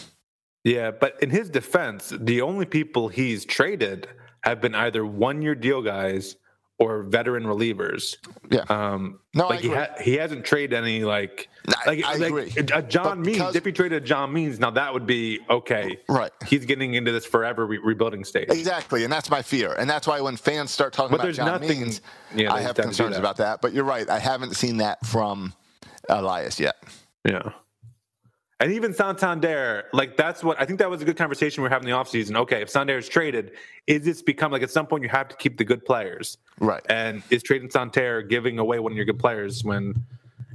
Yeah, but in his defense, the only people he's traded have been either one year deal guys or veteran relievers. Yeah. Um, No, I like he, agree. ha- he hasn't traded any like I- like, I like agree. a John But Means. because- If he traded John Means, now that would be okay. Right. He's getting into this forever re- rebuilding stage. Exactly, and that's my fear, and that's why when fans start talking But about there's John nothing- Means, Yeah, I have have to do concerns that. about that. But you're right, I haven't seen that from Elias yet. Yeah. And even Santander, like that's what I think that was a good conversation we are having in the offseason. Okay, if Santander is traded, is this become like at some point you have to keep the good players? Right. And is trading Santander giving away one of your good players when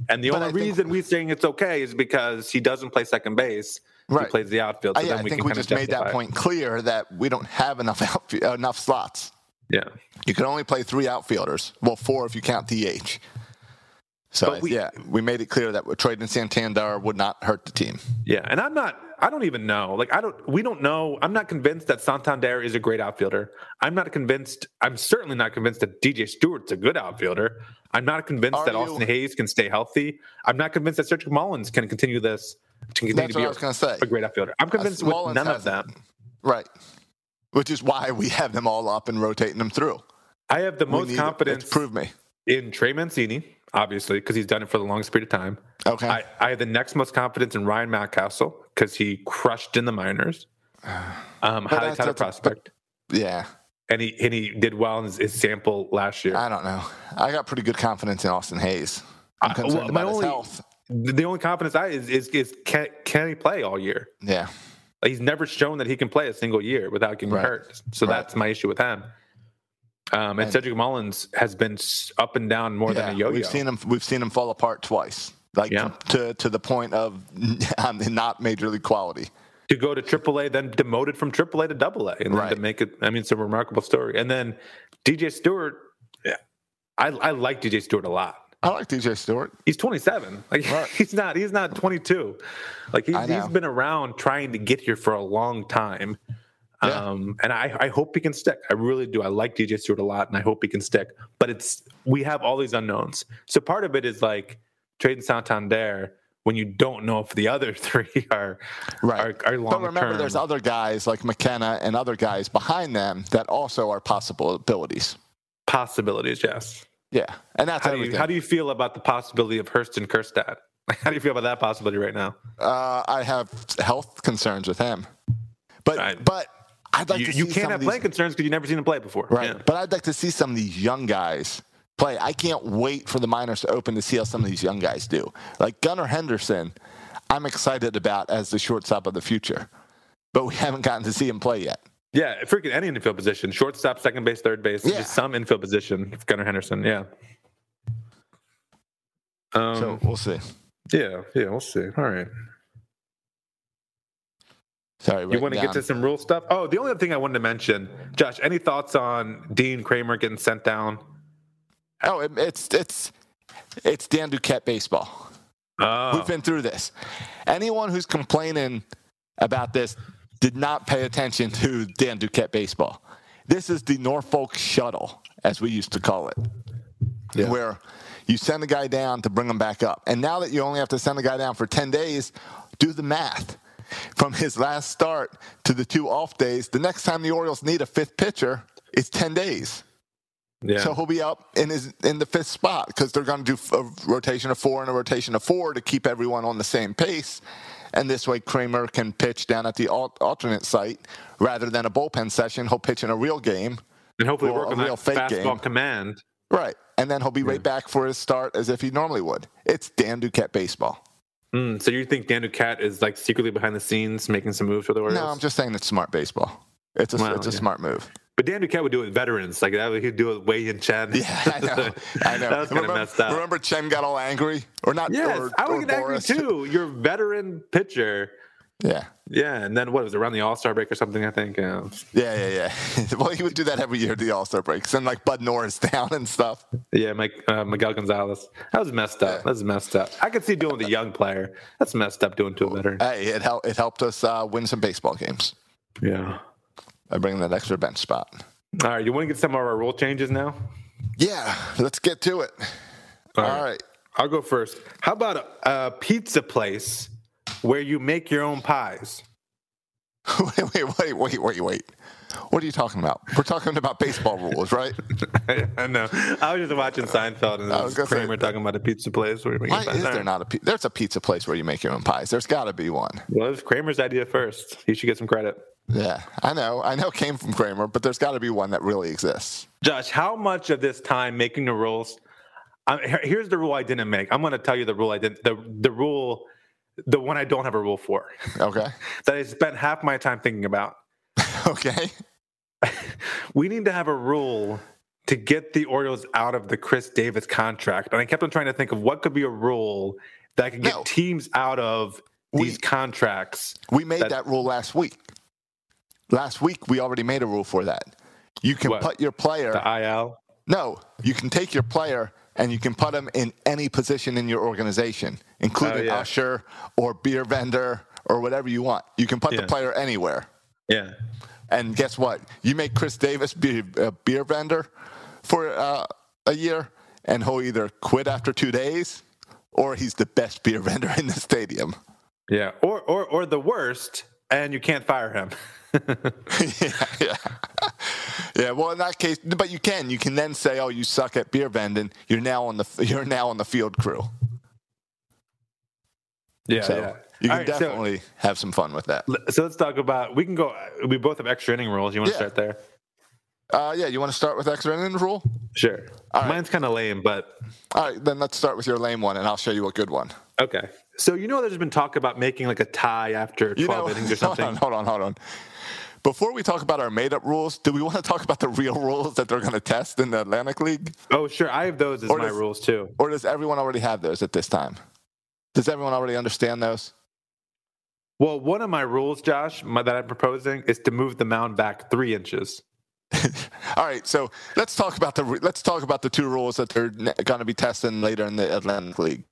and the But only I think- reason we're saying it's okay is because he doesn't play second base. Right. He plays the outfield. So I, then I we think we just made that point clear that we don't have enough <laughs> outf- enough slots. Yeah. You can only play three outfielders. Well, four if you count DH. So we- yeah, we made it clear that trading Santander would not hurt the team. Yeah, and I'm not. I don't even know. Like I don't. We don't know. I'm not convinced that Santander is a great outfielder. I'm not convinced. I'm certainly not convinced that DJ Stewart's a good outfielder. I'm not convinced Are that you- Austin Hays can stay healthy. I'm not convinced that Cedric Mullins can continue this. To continue That's to be what I a- was gonna say. a great outfielder. I'm uh, convinced with Mullins none of them. Right. Which is why we have them all up and rotating them through. I have the most confidence Prove me. in Trey Mancini, obviously, because he's done it for the longest period of time. Okay. I, I have the next most confidence in Ryan Mountcastle because he crushed in the minors. <sighs> Um, But highly touted prospect. yeah. and he and he did well in his, his sample last year. I don't know. I got pretty good confidence in Austin Hays. I'm I- concerned well, my about his only- health. the the only confidence I is is, is can can he play all year? Yeah. Like, he's never shown that he can play a single year without getting Right. hurt. So Right. that's my issue with him. Um, and, And- Cedric Mullins has been up and down more than a yo-yo. We've seen him. We've seen him fall apart twice, like Yeah. to to the point of <laughs> not major league quality. to go to AAA, then demoted from AAA to AA, and then to make it. I mean, it's a remarkable story. And then DJ Stewart, yeah, I, I like DJ Stewart a lot. I like DJ Stewart. He's 27. Like Right. <laughs> he's not. He's not 22. Like he's, he's been around trying to get here for a long time. Yeah. Um, and I, I hope he can stick. I really do. I like DJ Stewart a lot, and I hope he can stick. But it's we have all these unknowns. So part of it is like trading Santander when you don't know if the other <laughs> three are Right. are, are long But remember, term. there's other guys like McKenna and other guys behind them that also are possible abilities. possibilities. Yes. Yeah, and that's How do you how do you feel about the possibility of Heston Kjerstad? <laughs> How do you feel about that possibility right now? uh, I have health concerns with him, but Right. but I'd like you to you can't some have of playing these, concerns because you've never seen him play before. right. Yeah. But I'd like to see some of these young guys play. I can't wait for the minors to open to see how some of these young guys do. Like Gunnar Henderson, I'm excited about as the shortstop of the future, but we <laughs> haven't gotten to see him play yet. Yeah, freaking any infield position, shortstop, second base, third base, Yeah. just some infield position. Gunnar Henderson, yeah. Um, So we'll see. yeah, yeah, we'll see. All right, Sorry, you want to get to some rule stuff? Oh, the only other thing I wanted to mention, Josh. Any thoughts on Dean Kremer getting sent down? Oh, it, it's it's it's Dan Duquette baseball. Oh, We've been through this. Anyone who's complaining about this did not pay attention to Dan Duquette baseball. This is the Norfolk shuttle, as we used to call it, Yeah. where you send a guy down to bring him back up. And now that you only have to send a guy down for 10 days, do the math. From his last start to the two off days, the next time the Orioles need a fifth pitcher, it's 10 days. yeah. So he'll be up in his in the fifth spot because they're going to do a rotation of four and a rotation of four to keep everyone on the same pace. And this way, Kremer can pitch down at the alternate site rather than a bullpen session. He'll pitch in a real game, and hopefully work a on that real fake fastball game. command. right? And then he'll be right back for his start as if he normally would. It's Dan Duquette baseball. Mm, so you think Dan Duquette is like secretly behind the scenes making some moves for the Orioles? No, I'm just saying it's smart baseball. It's a it's a yeah. smart move. But Dan Duquette would do it with veterans. Like that, he'd do it with Wei-Yin Chen. Yeah, I know. <laughs> I know. that was remember, messed up. remember Chen got all angry, or not? Yes, or, I would get angry Boris. too. You're a veteran pitcher. Yeah. Yeah, and then what was it around the All Star break or something? I think. Yeah. Yeah, yeah, yeah. <laughs> well, he would do that every year, the All Star break. Send like Bud Norris <laughs> down and stuff. Yeah, Mike uh, Miguel Gonzalez. That was messed up. That's messed up. I could see doing with a young player. That's messed up doing to a veteran. Hey, it helped. It helped us uh, win some baseball games Yeah. by bringing that extra bench spot. All right, you want to get some of our rule changes now? Yeah, let's get to it. All All right. right. I'll go first. How about a, a pizza place where you make your own pies? <laughs> wait, wait, wait, wait, wait, wait. What are you talking about? We're talking about baseball rules, right? <laughs> I know. I was just watching Seinfeld and I was gonna say- Kramer talking about a pizza place where you make Why is there not a? pi- There's a pizza place where you make your own pies. There's got to be one. Well, it was Kramer's idea first. He should get some credit. Yeah, I know. I know it came from Kramer, but there's got to be one that really exists. Josh, how much of this time making the rules? Um, here- here's the rule I didn't make. I'm going to tell you the rule I didn't. The the rule, the one I don't have a rule for Okay. <laughs> that I spent half my time thinking about. <laughs> Okay. <laughs> We need to have a rule to get the Orioles out of the Chris Davis contract. And I kept on trying to think of what could be a rule that could get No. teams out of We- these contracts. We made That- that rule last week. Last week we already made a rule for that. You can What? put your player. The IL. No, you can take your player and you can put him in any position in your organization, including Oh, yeah. usher or beer vendor or whatever you want. You can put the player anywhere. Yeah. And guess what? You make Chris Davis be a beer vendor for uh, a year, and he'll either quit after two days or he's the best beer vendor in the stadium. Yeah. Or or or the worst, and you can't fire him. <laughs> <laughs> yeah, yeah. Yeah, well, in that case, but you can. You can then say, "Oh, you suck at beer vending. You're now on the <laughs> you're now on the field crew." yeah. So yeah. you can right, so- definitely have some fun with that. So let's talk about. We can go. We both have extra inning rules. You want to Yeah. start there? Uh, yeah, you want to start with extra inning rule? Sure. All right. Mine's kind of lame, but All right, then let's start with your lame one, and I'll show you a good one. okay. So you know, there's been talk about making like a tie after 12 You know, innings or <laughs> hold something. on, hold on, hold on. Before we talk about our made-up rules, do we want to talk about the real <laughs> rules that they're going to test in the Atlantic League, Oh, sure. I have those as Or my does- rules too. or does everyone already have those at this time? Does everyone already understand those? Well, one of my rules, Josh, my, that I'm proposing is to move the mound back three inches. <laughs> All right, so let's talk about the let's talk about the two rules that they're going to be testing later in the Atlantic League.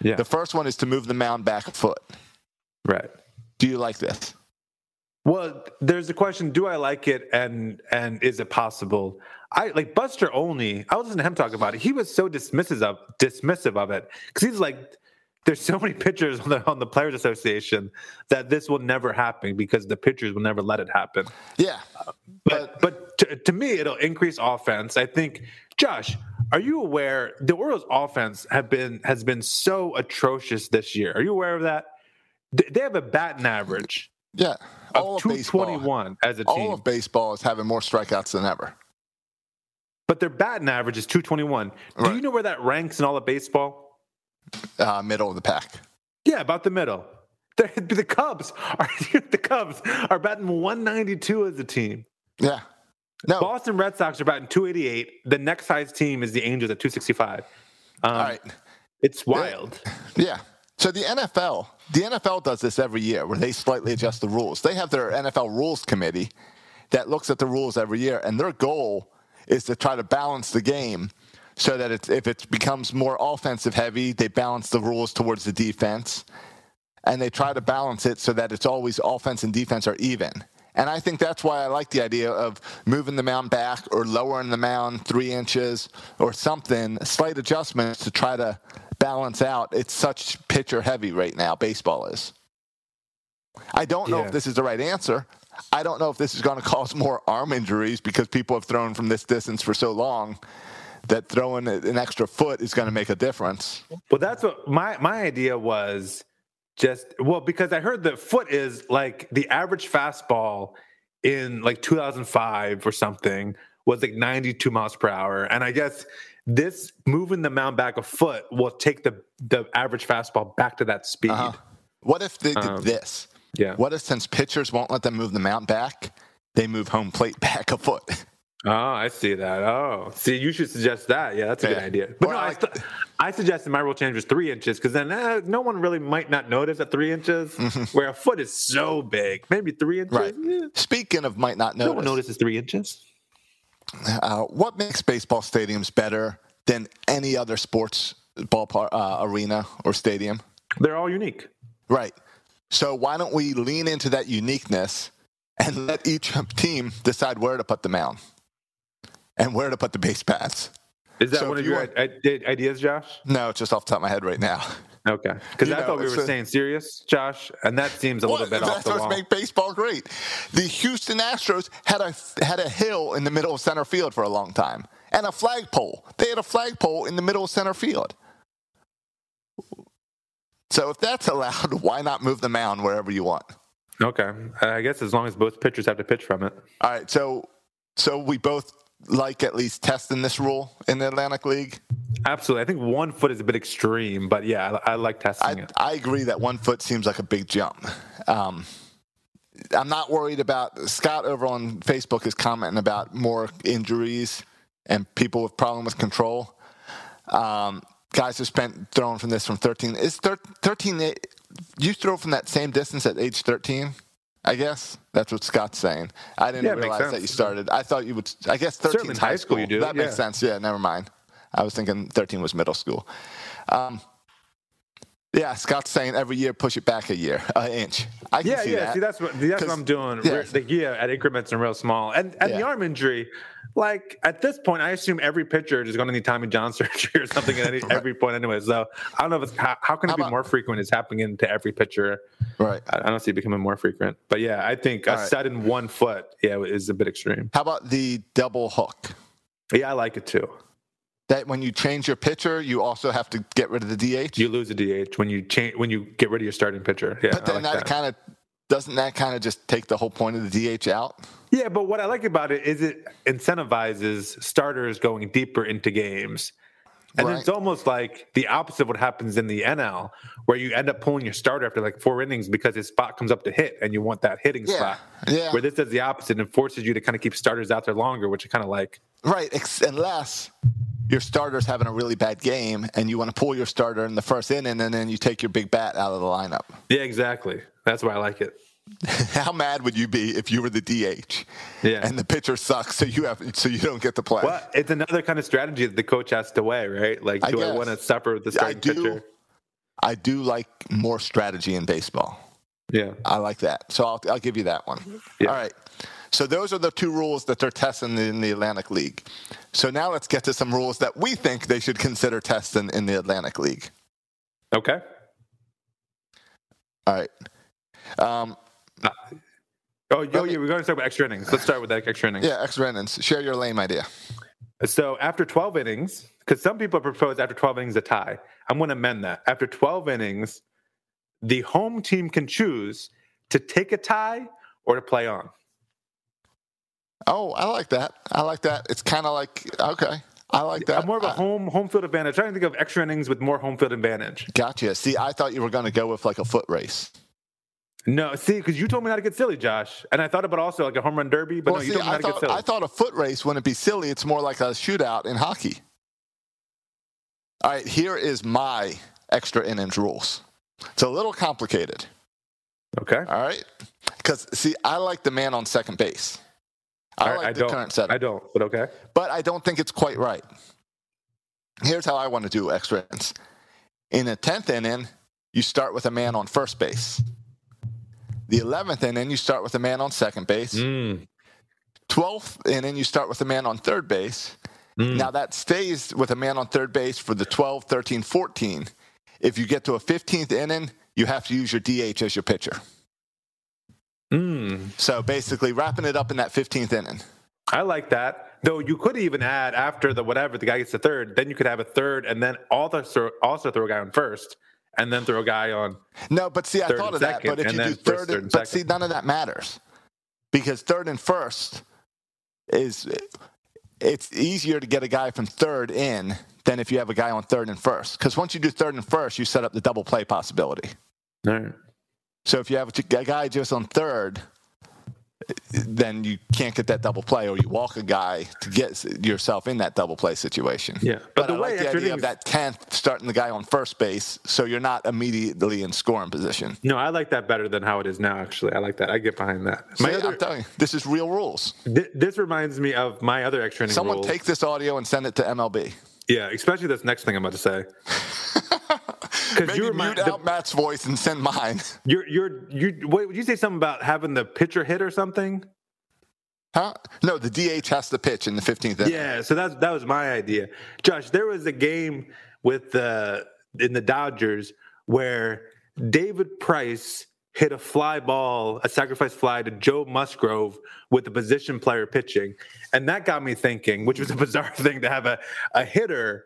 Yeah. The first one is to move the mound back a foot. right. Do you like this? Well, there's the question: Do I like it, and and is it possible? I like Buster Olney. I was listening to him talk about it. He was so dismissive of dismissive of it because he's like, there's so many <laughs> pitchers on the on the Players Association that this will never happen because the pitchers will never let it happen. Yeah, But but to, to me, it'll increase offense. I think, Josh, are you aware the Orioles' offense have been has been so atrocious this year? Are you aware of that? They have a batting average yeah. All of of baseball, 221 as a team. all of baseball is having more strikeouts than ever. but their batting average is 221. Do Right. you know where that ranks in all of baseball? Uh, middle of the pack. Yeah, about the middle. <laughs> The, the Cubs are <laughs> the Cubs are batting 192 as a team. Yeah. No. Boston Red Sox are batting 288. The next highest team is the Angels at 265. Um, All right. It's wild. Yeah. So the NFL, the NFL does this every year where they slightly adjust the rules. They have their NFL rules committee that looks at the rules every year, and their goal is to try to balance the game so that if it becomes more offensive heavy, they balance the rules towards the defense, and they try to balance it so that it's always offense and defense are even. And I think that's why I like the idea of moving the mound back or lowering the mound three inches or something, slight adjustments to try to balance out. It's such pitcher heavy right now, baseball is. I don't know Yeah. if this is the right answer. I don't know if this is going to cause more arm injuries because people have thrown from this distance for so long that throwing an extra foot is going to make a difference. Well, that's what my my idea was. Just well, because I heard the foot is like the average fastball in like 2005 or something was like 92 miles per hour, and I guess this moving the mound back a foot will take the the average fastball back to that speed. Uh-huh. What if they did Um, this? Yeah. What if since pitchers won't let them move the mount back, they move home plate <laughs> back a foot? Oh, I see that. Oh, see, you should suggest that. Yeah, that's a good idea. But Or no, I I, like- st- I suggested my rule change was three inches because then eh, no one really might not notice at three inches, where a foot is so big. Maybe three inches. Right. eh, Speaking of might not notice, no one notices three inches. Uh, what makes baseball stadiums better than any other sports ballpark uh, arena or stadium? They're all unique. Right. So why don't we lean into that uniqueness and let each team decide where to put the mound? and where to put the base paths. Is that So one of you your want- ideas, Josh? No, it's just off the top of my head right now. Okay, because I know, thought we were a- saying serious, Josh, and that seems a little What? bit off the wall. make baseball great. The Houston Astros had a had a hill in the middle of center field for a long time, and a flagpole. They had a flagpole in the middle of center field. So if that's <laughs> allowed, why not move the mound wherever you want? Okay, I guess as long as both pitchers have to pitch from it. All right, so so we both like at least testing this rule in the Atlantic League. Absolutely, I think one foot is a bit extreme, but yeah, I, I like testing I, it. I agree that one foot seems like a big jump. Um, I'm not worried about Scott over on Facebook is commenting about more injuries and people with problem with control. Um, guys who spent throwing from this from 13 is thir- 13. eh, You throw from that same distance at age 13. I guess that's what Scott's saying. I didn't Yeah, realize that you started. I thought you would. I guess 13 Certainly is in high school school. you do, That makes sense. Yeah, never mind. I was thinking 13 was middle school. Um, yeah, Scott's saying every year push it back a year, <laughs> an inch. I can Yeah, see yeah. that. See, that's what that's what I'm doing. yeah. Like, yeah, at increments and real small. And and the Yeah. arm injury, like at this point, I assume every pitcher is going to need Tommy John <laughs> surgery or something at any, every point anyway. So I don't know if it's how, how can it How be about- more frequent? It's happening to every pitcher. right. I, I don't see it becoming more frequent. But yeah, I think a All right. set in one foot, yeah, is a bit extreme. How about the double hook? Yeah, I like it too. That when you change your pitcher, you also have to get rid of the DH. You lose the DH when you change when you get rid of your starting pitcher. Yeah, but then like that, kind of doesn't that kind of just take the whole point of the DH out? Yeah, but what I like about it is it incentivizes starters going deeper into games. And Right. it's almost like the opposite of what happens in the NL, where you end up pulling your starter after like four innings because his spot comes up to hit and you want that hitting Yeah, spot. yeah. Where this does the opposite and forces you to kind of keep starters out there longer, which I kind of like. Right, unless your starter's having a really bad game and you want to pull your starter in the first inning and then you take your big bat out of the lineup. Yeah, exactly. That's why I like it. <laughs> How mad would you be if you were the DH Yeah. and the pitcher sucks so you have so you don't get to play? Well, it's another kind of strategy that the coach has to weigh, right? Like, do I, guess. want to suffer with the I do. pitcher? I do like more strategy in baseball. Yeah. I like that. So I'll, I'll give you that one. Yeah. All right. So those are the two rules that they're testing in the Atlantic League. So now let's get to some rules that we think they should consider testing in the Atlantic League. Okay. All right. Um, Oh, oh yeah, we're going to talk about extra innings. Let's start with that extra innings. yeah, extra innings. Share your lame idea. So after 12 innings, because some people propose after 12 innings a tie, I'm going to amend that. After 12 innings, the home team can choose to take a tie or to play on. Oh, I like that. I like that. It's kind of like okay. I like that. more of a I- home home field advantage. Trying to think of extra innings with more home field advantage. Gotcha. See, I thought you were going to go with like a foot race. No, see, because you told me not to get silly, Josh, and I thought about also like a home run derby, but well, no, you see, told me I not to get silly. I thought a foot race wouldn't be silly. It's more like a shootout in hockey. All right, here is my extra innings rules. It's a little complicated. okay. All right, because see, I like the man on second base. I right, like I the don't. current setup, I don't, but okay. but I don't think it's quite right. Here's how I want to do extra innings. In a tenth inning, you start with a man on first base. The eleventh inning, you start with a man on second base. Mm. 12th inning, you start with a man on third base. Mm. Now that stays with a man on third base for the 12, 13, 14. If you get to a 15th inning, you have to use your DH as your pitcher. Mm. So basically, wrapping it up in that 15th inning. I like that. Though you could even add after the whatever the guy gets the third, then you could have a third, and then also throw, also throw a guy on first, and then throw a guy on. No, but see, I thought of that. But if you do third, first, and, and but see, second. none of that matters because third and first is it's easier to get a guy from third in than if you have a guy on third and first. Because once you do third and first, you set up the double play possibility. All right. So if you have a guy just on third, then you can't get that double play, or you walk a guy to get yourself in that double play situation. Yeah, but, but the I way like the idea of that tenth starting the guy on first base, so you're not immediately in scoring position. No, I like that better than how it is now. Actually, I like that. I get behind that. My See, other, I'm telling you, this is real rules. thi- this reminds me of my other extra inning Someone rules. take this audio and send it to MLB. yeah, especially this next thing I'm about to say. <laughs> Because Maybe you mute the, out Matt's voice and send mine. <laughs> you're you're you. Wait, would you say something about having the pitcher hit or something? Huh? No, the DH has to pitch in the 15th inning. Yeah, so that's that was my idea. Josh, there was a game with the in the Dodgers where David Price hit a fly ball, a sacrifice fly to Joe Musgrove with the position player pitching. And that got me thinking, which was a <laughs> bizarre thing to have a, a hitter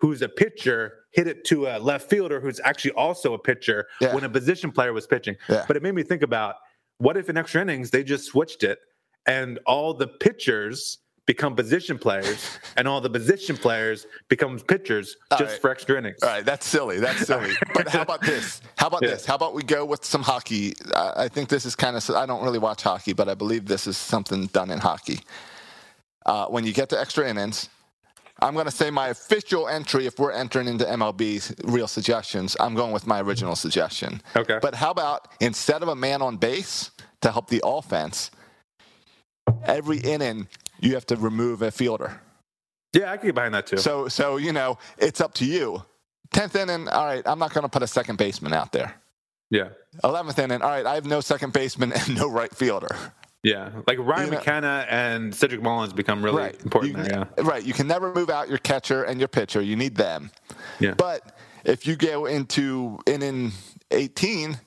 who's a pitcher hit it to a left fielder who's actually also a pitcher Yeah. when a position player was pitching. Yeah. But it made me think about what if in extra innings they just switched it and all the pitchers become position players <laughs> and all the position players become pitchers All just right. for extra innings. All right, that's silly. That's silly. <laughs> But how about this? How about Yeah. this? How about we go with some hockey? I I think this is kind of. I don't really watch hockey, but I believe this is something done in hockey. Uh, when you get to extra innings, I'm going to say my official entry. If we're entering into MLB's real suggestions, I'm going with my original suggestion. Okay. But how about instead of a man on base to help the offense, every inning you have to remove a fielder. Yeah, I can get behind that too. So, so you know, it's up to you. Tenth inning, all right. I'm not going to put a second baseman out there. yeah. Eleventh inning, all right. I have no second baseman <laughs> and no right fielder. Yeah. Like Ryan You know- McKenna and Cedric Mullins become really right, important You- there. Yeah. Right. You can never move out your catcher and your pitcher. You need them. Yeah. But if you go into inning 18,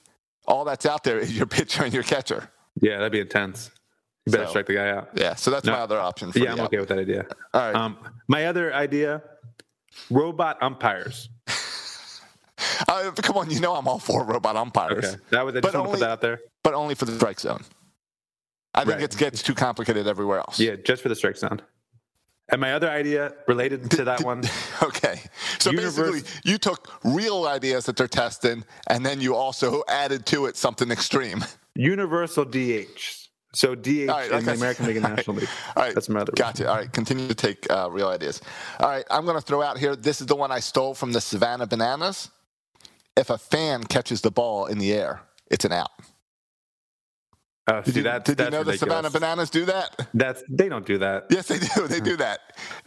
all that's out there is your <laughs> pitcher and your catcher. Yeah, that'd be intense. You better So- strike the guy out. Yeah. So that's No. my other option. For Yeah, I'm the okay with that idea. All right. Um, my other idea, robot umpires. <laughs> Uh, come on, you know I'm all for robot umpires, Okay, that was I But just to only- put that out there. but only for the strike zone. I think Right. it gets too complicated everywhere else. Yeah, just for the strike zone. And my other idea related to that one, <laughs> Okay. So Universe- basically, you took real ideas that they're testing, and then you also added to it something extreme. universal DH. So DH right, in like the American League and <laughs> National League. All right. That's my other. Gotcha. All right. Continue to take uh, real ideas. All right. I'm going to throw out here. This is the one I stole from the Savannah Bananas. If a fan catches the ball in the air, it's an out. Uh, Did see, you, that's, did you that's know the. Savannah Bananas do that? That's they don't do that. Yes, they do. They do that.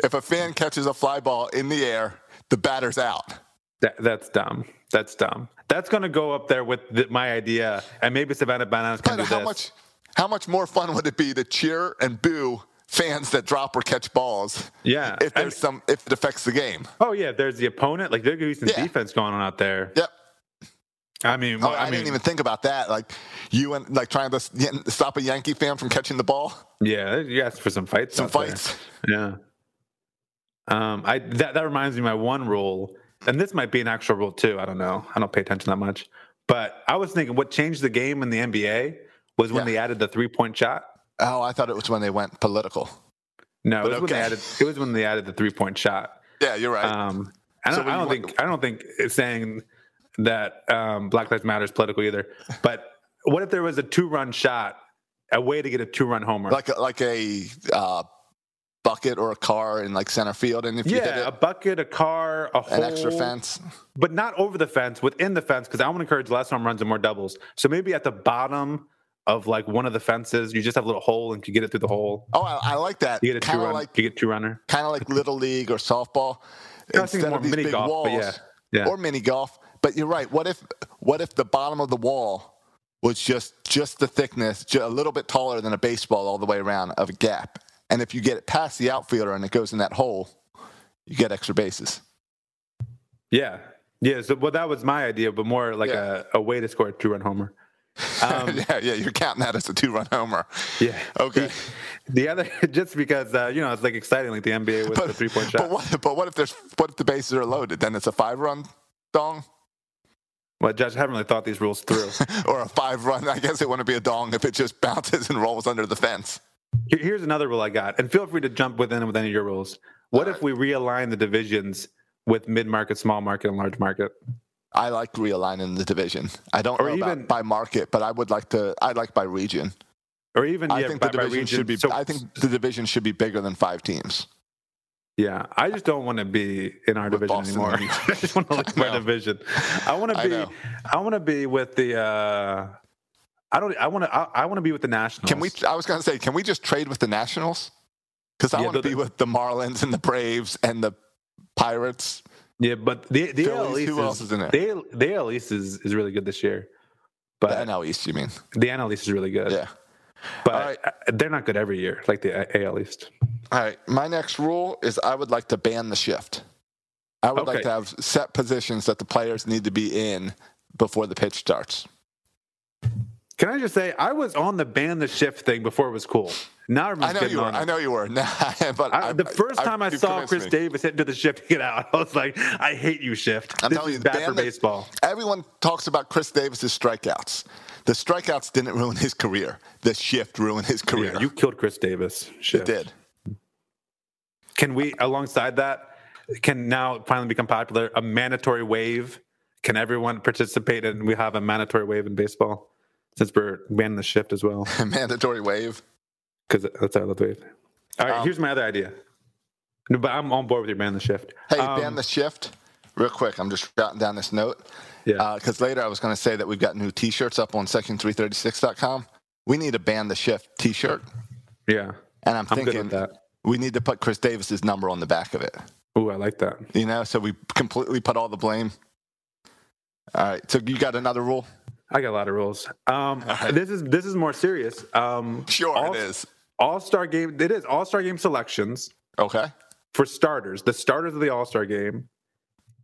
If a fan catches a fly ball in the air, the batter's out. That, that's dumb. That's dumb. That's going to go up there with the, my idea, and maybe Savannah Bananas can But do how this. much how much more fun would it be to cheer and boo fans that drop or catch balls? Yeah, If I there's mean- some if it affects the game. Oh yeah, If there's the opponent. Like there could be some Yeah. defense going on out there. Yep. I mean, Oh, well, I, I, mean, didn't even think about that. Like you and like trying to stop a Yankee fan from catching the ball. yeah, you asked for some fights. Some out there. fights. Yeah. Um, I that that reminds me of my one rule, and this might be an actual rule too. I don't know. I don't pay attention that much, but I was thinking what changed the game in the NBA was when Yeah. they added the three point shot. Oh, I thought it was when they went political. No, But it was when they added. It was when they added the three point shot. Yeah, you're right. Um, I don't, when I don't went- think I don't think it's saying that um, Black Lives Matter is political either. But what if there was a two run shot, a way to get a two run homer? like a, like a uh, bucket or a car in like center field, and if you hit yeah, a bucket, a car, a an extra fence. but not over the fence, within the fence, because I want to encourage less home runs and more doubles. So maybe at the bottom of like one of the fences, you just have a little hole and you get it through the hole. Oh, I, I like that. You get a two Kind of run, like you get two runner. kind of like little league or softball. I was thinking more mini big golf, walls, yeah, yeah. or mini golf. But you're right. What if what if the bottom of the wall was just just the thickness, ju- a little bit taller than a baseball all the way around of a gap, and if you get it past the outfielder and it goes in that hole, you get extra bases. Yeah. Yeah. So, well, that was my idea, but more like Yeah. a, a way to score a two run homer. <laughs> Um, yeah, yeah, you're counting that as a two-run homer. yeah. Okay. The, the other, <laughs> just because, uh, you know, it's like exciting, like the NBA with the three point shot. But what, but what if there's what if the bases are loaded? Then it's a five-run dong well, Judge, I haven't really thought these rules through. <laughs> or a five-run. I guess it wouldn't be a dong if it just <laughs> bounces and rolls under the fence. Here's another rule I got, and feel free to jump within with any of your rules. What All if we realign the divisions with mid market, small market, and large market? I like realigning the division. I don't Or know even- about by market, but I would like to. I like by region. Or even, I yeah, think by, the division region. should be. So- I think the division should be bigger than five teams. Yeah, I just don't want to be in our With division Boston anymore. <laughs> I just want to leave my <laughs> division. I want to be. know. I, want to be with the. uh I don't. I want to. I, I want to be with the Nationals. Can we? I was going to say, can we just trade with the Nationals? Because I Yeah, want to be with the Marlins and the Braves and the Pirates. Yeah, but the the AL East who is, else is in there? The, the AL East is, is really good this year. The But NL East, you mean? the NL East is really good. Yeah. But right. they're not good every year, like the A- AL East. All right. My next rule is I would like to ban the shift. I would like to have set positions that the players need to be in before the pitch starts. Can I just say I was on the ban the shift thing before it was cool. Now I know you were. I know you were. <laughs> Nah, but I, the first time I, you've saw Chris me. Davis hit into the shift <laughs> get out, I was like, I hate you, shift. I'm this telling you, bad for the- baseball. Everyone talks about Chris Davis's strikeouts. The strikeouts didn't ruin his career. The shift ruined his career. Yeah, you killed Chris Davis. it did. Can we, alongside that, can now finally become popular a mandatory wave? Can everyone participate and we have a mandatory wave in baseball since we're banning the shift as well? <laughs> Mandatory wave. Because that's our love wave. All right, Um, here's my other idea. No, but I'm on board with your ban the shift. Hey, Um, ban the shift. Real quick, I'm just jotting down this note. Yeah. Because later I was going to say that we've got new T-shirts up on section336.com. We need a ban the shift T-shirt, yeah, and I'm I'm thinking that. we need to put Chris Davis's number on the back of it. Ooh, I like that. You know, so we completely put all the blame. All right, so you got another rule? I got a lot of rules. Um, right. This is this is more serious. Um, Sure, all, it is. All Star game. It is All Star game selections Okay. for starters. The starters of the All Star game,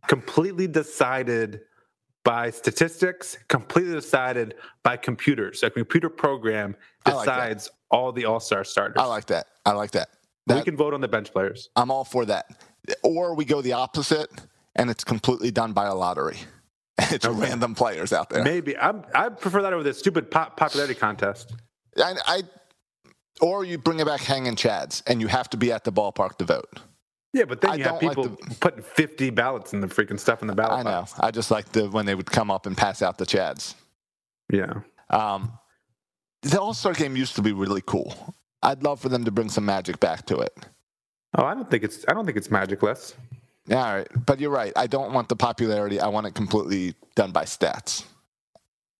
completely decided by statistics, completely decided by computers. A computer program I like decides all the All Star starters. I like that. I like that. we can vote on the bench players. I'm all for that. Or we go the opposite, and it's completely done by a lottery. <laughs> It's Okay. random players out there. Maybe I'm, I prefer that over this stupid pop, popularity contest. I, I, or you bring it back hanging chads, and you have to be at the ballpark to vote. Yeah, but then I you have don't like people putting 50 ballots in the freaking stuff in the ballot I know. box. I just like the when they would come up and pass out the chads. Yeah. Um, the All Star game used to be really cool. I'd love for them to bring some magic back to it. Oh, I don't think it's I don't think it's magicless. Yeah, all right. But you're right. I don't want the popularity. I want it completely done by stats.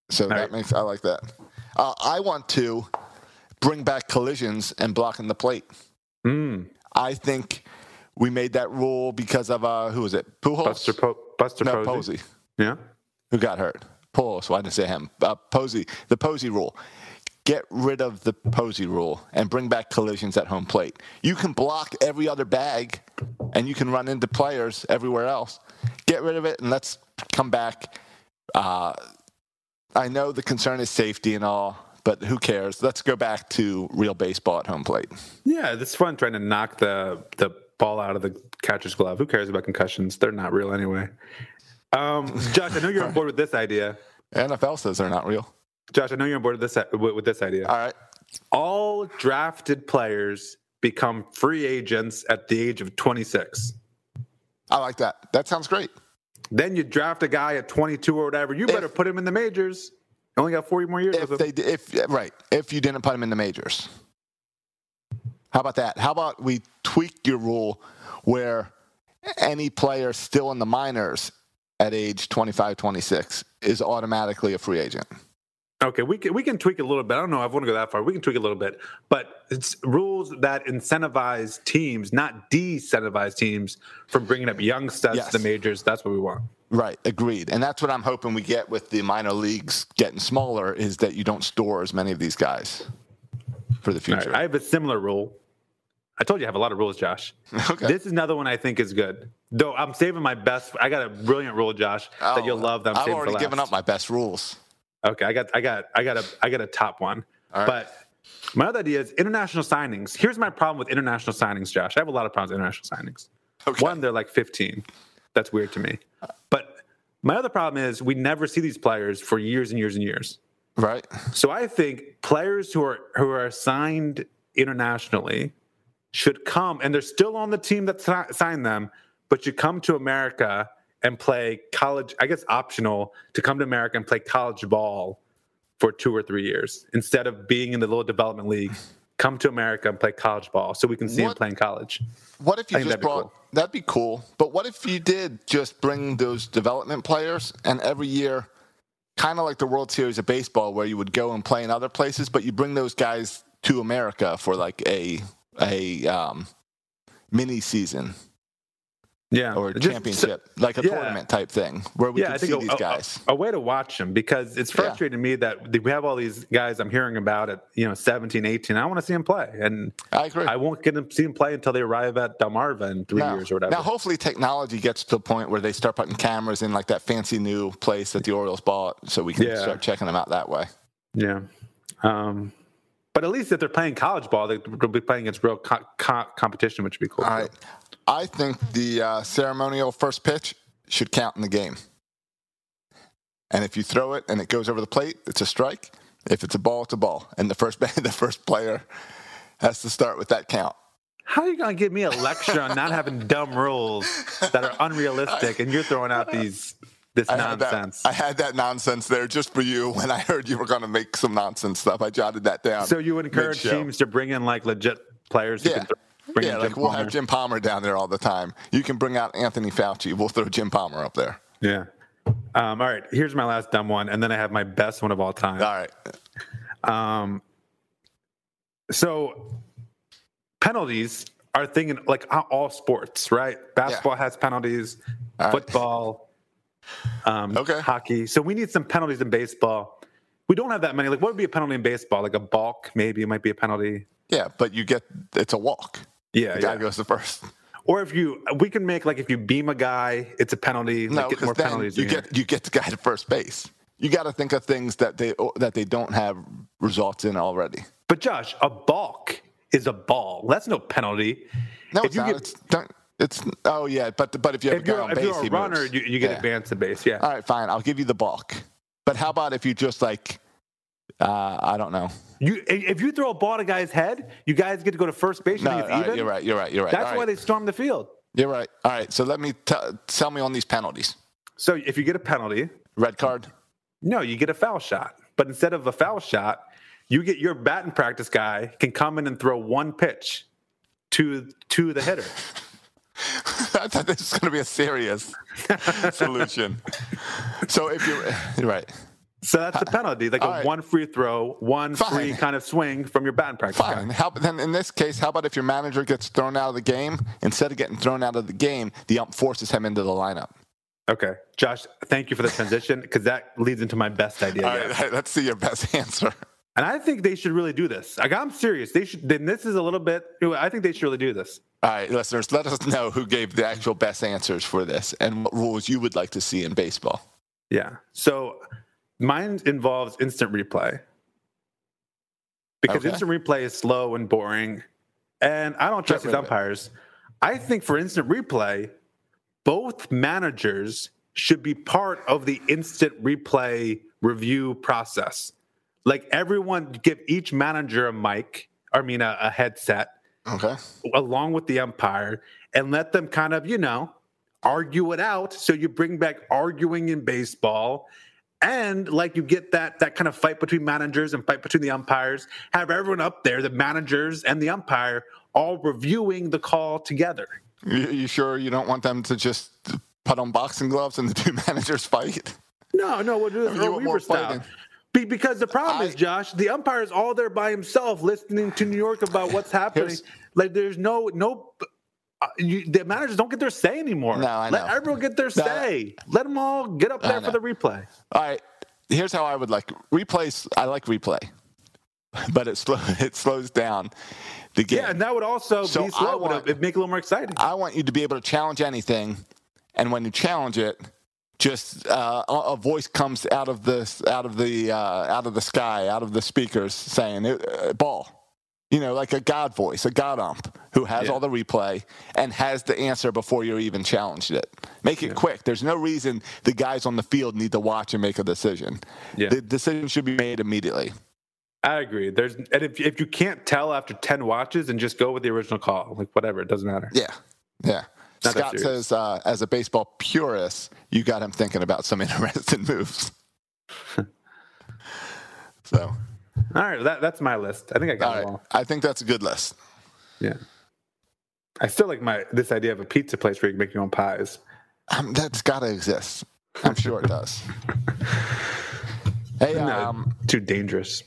So that right. makes I like that. Uh, I want to bring back collisions and blocking the plate. Mm. I think we made that rule because of uh, who was it? Pujols. Buster po- Buster no, Posey. Posey. Yeah. Who got hurt? Pujols. Why didn't I say him? Uh, Posey. The Posey rule. Get rid of the Posey rule and bring back collisions at home plate. You can block every other bag, and you can run into players everywhere else. Get rid of it and let's come back. Uh, I know the concern is safety and all, but who cares? Let's go back to real baseball at home plate. Yeah, it's fun trying to knock the the ball out of the catcher's glove. Who cares about concussions? They're not real anyway. Um, Josh, I know you're on board with this idea. <laughs> NFL says they're not real. Josh, I know you're on board with this with, this idea. All right. All drafted players become free agents at the age of 26. I like that. That sounds great. Then you draft a guy at 22 or whatever. You better If- put him in the majors. You only got 40 more years. if they if right if you didn't put him in the majors how about that how about we tweak your rule where any player still in the minors at age 25 26 is automatically a free agent Okay, we can we can tweak it a little bit. I don't know. if I want to go that far. We can tweak it a little bit, but it's rules that incentivize teams, not de-incentivize teams from bringing up young studs Yes. to the majors. That's what we want. right agreed and that's what i'm hoping we get with the minor leagues getting smaller is that you don't store as many of these guys for the All right, future I have a similar rule. I told you I have a lot of rules, Josh. <laughs> okay This is another one I think is good. Though I'm saving my best. I got a brilliant rule, Josh, that you'll oh, love. That I'm Oh, i've saving for already given up my best rules Okay, I got, I got, I got a, I got a top one. Right. But my other idea is international signings. Here's my problem with international signings, Josh. I have a lot of problems with international signings. Okay. One, they're like 15. That's weird to me. But my other problem is we never see these players for years and years and years. right So I think players who are who are signed internationally should come, and they're still on the team that signed them, but you come to America and play college. I guess optional to come to America and play college ball for two or three years instead of being in the little development league. Come to America and play college ball so we can see them What- playing college. What if you just that'd be brought? cool. That'd be cool. But what if you did just bring those development players and every year, kind of like the World Series of baseball, where you would go and play in other places, but you bring those guys to America for like a a um, mini season. Yeah. or Just- championship, like a yeah. tournament type thing, where we yeah, can see a, these guys. A, a way to watch them because it's frustrating to me that we have all these guys I'm hearing about at you know 17, 18. I want to see them play, and I agree. I won't get them see them play until they arrive at Delmarva in three No. years or whatever. Now, hopefully, technology gets to the point where they start putting cameras in like that fancy new place that the Orioles bought, so we can Yeah. start checking them out that way. yeah. Um, but at least if they're playing college ball, they- they'll be playing against real co- co- competition, which would be cool. All right. I think the uh, ceremonial first pitch should count in the game. And if you throw it and it goes over the plate, it's a strike. If it's a ball, it's a ball. And the first <laughs> the first player has to start with that count. How are you going to give me a lecture on not having dumb rules that are <laughs> unrealistic, and you're throwing out these this I had that- nonsense? I had that nonsense there just for you when I heard you were going to make some nonsense stuff. I jotted that down. so you would encourage mid-show. teams to bring in like legit players? Yeah. bring yeah, like Jim we'll Palmer? have Jim Palmer down there all the time. You can bring out Anthony Fauci. We'll throw Jim Palmer up there. Yeah. Um, all right. Here's my last dumb one, and then I have my best one of all time. All right. Um, so penalties are thinking like all sports, right? Basketball has penalties, All football, um, Okay. hockey. So we need some penalties in baseball. We don't have that many. Like, what would be a penalty in baseball? Like a balk, maybe it might be a penalty. Yeah, but you get it's a walk. Yeah, The guy yeah. goes to first. Or if you, we can make like if you beam a guy, it's a penalty. No, like, get because more then penalties. you get you get the guy to first base. You got to think of things that they that they don't have results in already. But Josh, a balk is a ball. That's no penalty. No, If it's you not. get- it's, don't, it's oh yeah, but but if you have If a guy on if base, you're a runner, moves. you, you get Yeah. advanced to base. Yeah. All right, fine. I'll give you the balk. But how about if you just like, uh, I don't know. You if you throw a ball to a guy's head, you guys get to go to first base. No, think all it's right, even? you're right. You're right. You're right. That's all why right. they storm the field. You're right. All right. So let me t- tell me on these penalties. So if you get a penalty, Red card. no, you get a foul shot. But instead of a foul shot, you get your batting practice guy can come in and throw one pitch to to the hitter. <laughs> <laughs> I thought this was going to be a serious <laughs> solution. So if you're, <laughs> right, So that's the penalty, like a All right. one free throw, one Fine. free kind of swing from your batting practice fine. How, then in this case, how about if your manager gets thrown out of the game? Instead of getting thrown out of the game, the ump forces him into the lineup. Okay, Josh, thank you for the transition because that leads into my best idea. All right, let's see your best answer. And I think they should really do this. Like I'm serious. They should. Then this is a little bit. I think they should really do this. All right, listeners, let us know who gave the actual best answers for this and what rules you would like to see in baseball. Yeah. So mine involves instant replay because Okay. instant replay is slow and boring, and I don't trust these rid of it. umpires. I think for instant replay, both managers should be part of the instant replay review process. Like everyone, give each manager a mic. I mean, a, a headset Okay. along with the umpire and let them kind of, you know, argue it out. So you bring back arguing in baseball. And like you get that that kind of fight between managers and fight between the umpires, have everyone up there, the managers and the umpire, all reviewing the call together. You, you sure you don't want them to just put on boxing gloves and the two <laughs> managers fight? No, no, we'll do this You Earl want more Weaver style. fighting. Be, because the problem I- is, Josh, the umpire is all there by himself, listening to New York about what's <laughs> happening. Like, there's no no. Uh, you, the managers don't get their say anymore. No, I Let know. everyone get their No, say. Let them all get up there for the replay. All right. Here's how I would like replays. I like replay, <laughs> but it slow <laughs> it slows down the game. Yeah, and that would also So be slow, I want- it'd make it a little more exciting. I want you to be able to challenge anything, and when you challenge it, just uh, a voice comes out of the out of the uh, out of the sky, out of the speakers, saying uh, "ball." You know, like a God voice, a God ump who has Yeah. all the replay and has the answer before you're even challenged it. Make it quick. There's no reason the guys on the field need to watch and make a decision. Yeah. The decision should be made immediately. I agree. There's and if if you can't tell after ten watches, and just go with the original call, like whatever, it doesn't matter. Yeah, yeah. Not Scott says, uh, as a baseball purist, you got him thinking about some <laughs> interesting moves. <laughs> so, All right, that, that's my list. I think I got all it all. I think that's a good list. Yeah. I still like my this idea of a pizza place where you can make your own pies. Um, that's got to exist. I'm sure it does. <laughs> hey, um, too dangerous.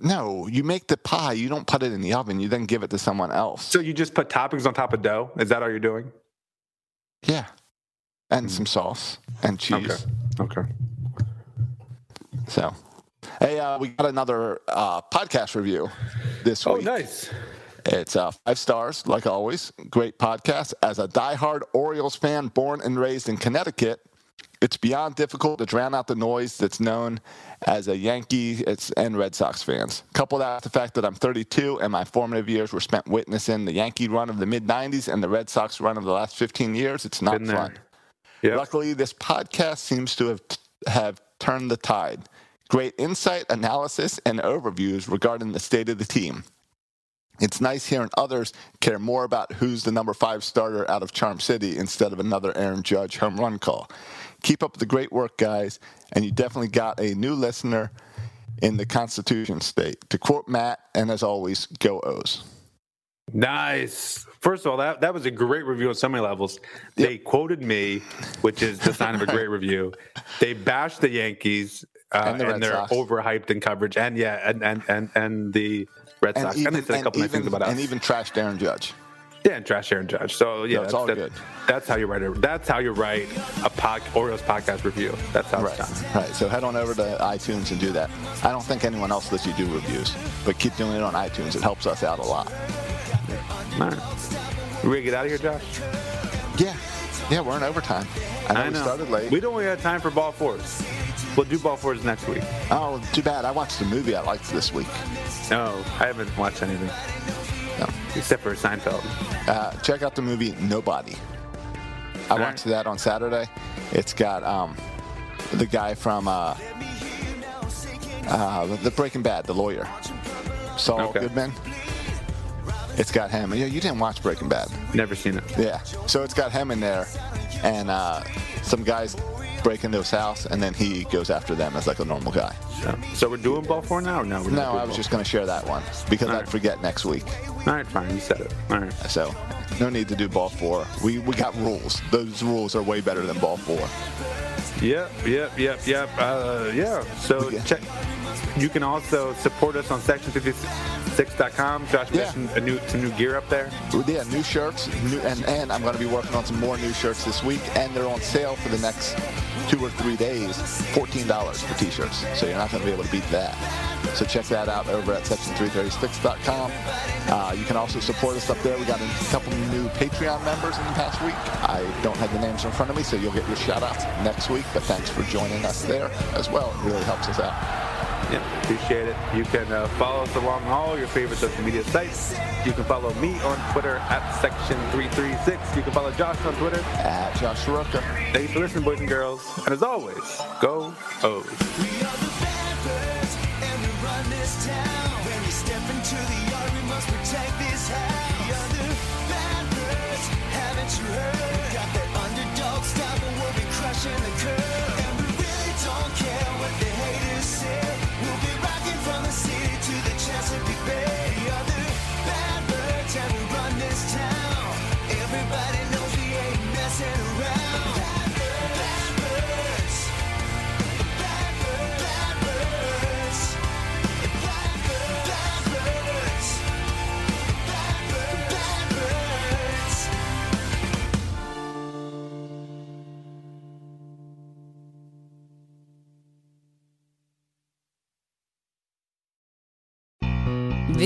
No, you make the pie. You don't put it in the oven. You then give it to someone else. So you just put toppings on top of dough? Is that all you're doing? Yeah, and some sauce and cheese. Okay. Okay. So, hey, uh, we got another uh, podcast review this week. Oh, week. nice. It's uh, five stars, like always. Great podcast. As a diehard Orioles fan, born and raised in Connecticut, it's beyond difficult to drown out the noise that's known as a Yankee it's, and Red Sox fans. Couple that with the fact that I'm 32 and my formative years were spent witnessing the Yankee run of the mid 90s and the Red Sox run of the last 15 years, it's not fun. Yep. Luckily, this podcast seems to have have turned the tide. Great insight, analysis, and overviews regarding the state of the team. It's nice hearing others care more about who's the number five starter out of Charm City instead of another Aaron Judge home run call. Keep up the great work, guys, and you definitely got a new listener in the Constitution State. To quote Matt, and as always, go O's. Nice. First of all, that, that was a great review on so many levels. They quoted me, which is the sign of a <laughs> great review. They bashed the Yankees, uh, And and, the Red they're Sox. overhyped in coverage, and yeah, and and and, and the Red Sox. And, they said a couple nice even, things about us. and even trashed Aaron Judge. yeah, and trash Aaron Judge. So yeah, No, it's that's, all that- good. That's how you write it. That's how you write a pod, Orioles podcast review. That's how Right, it's done. right. So head on over to iTunes and do that. I don't think anyone else lets you do reviews, but keep doing it on iTunes. It helps us out a lot. All right. We ready to get out of here, Josh? Yeah, yeah, we're in overtime. I know, I we started late. We don't really have time for ball fours. We'll do ball fours next week. oh, too bad. I watched the movie I liked this week. No, I haven't watched anything No. except for Seinfeld. Uh, check out the movie Nobody. I All watched right. that on Saturday. It's got um, the guy from uh, uh, the Breaking Bad, the lawyer, Saul Okay. Goodman. It's got him. Yeah, you didn't watch Breaking Bad. Never seen it. Yeah. So it's got him in there, and uh, some guys break into his house, and then he goes after them as like a normal guy. So, so we're doing ball four now? Or no, we're No, I was just going to share that one because All I'd right. forget next week. All right, fine. You said it. All right. So no need to do ball four. We we got rules. Those rules are way better than ball four. Yep, yep, yep, yep. Uh, yeah. So Yeah. check. You can also support us on section336.com. Josh Yeah. mentioned a new some new gear up there. Yeah, new shirts, new, and and I'm going to be working on some more new shirts this week, and they're on sale for the next two or three days, fourteen dollars for t-shirts. So you're not going to be able to beat that. So check that out over at section336.com. Uh, you can also support us up there. We got a couple new Patreon members in the past week. I don't have the names in front of me, so you'll get your shout outs next week. But thanks for joining us there as well. It really helps us out. Yep, appreciate it. You can uh, follow us along all your favorite social media sites. You can follow me on Twitter at section336. You can follow Josh on Twitter. At Josh Soroka. Thanks for listening, boys and girls. And as always, go O's.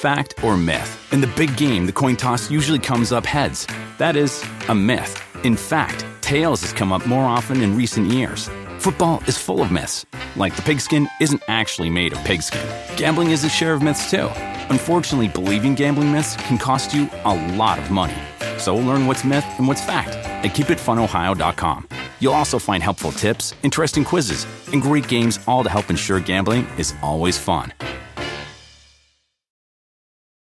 Fact or myth? In the big game, the coin toss usually comes up heads. That is a myth. In fact, tails has come up more often in recent years. Football is full of myths. Like the pigskin isn't actually made of pigskin. Gambling is a share of myths too. Unfortunately, believing gambling myths can cost you a lot of money. So learn what's myth and what's fact at keepitfunohio.com. You'll also find helpful tips, interesting quizzes, and great games all to help ensure gambling is always fun.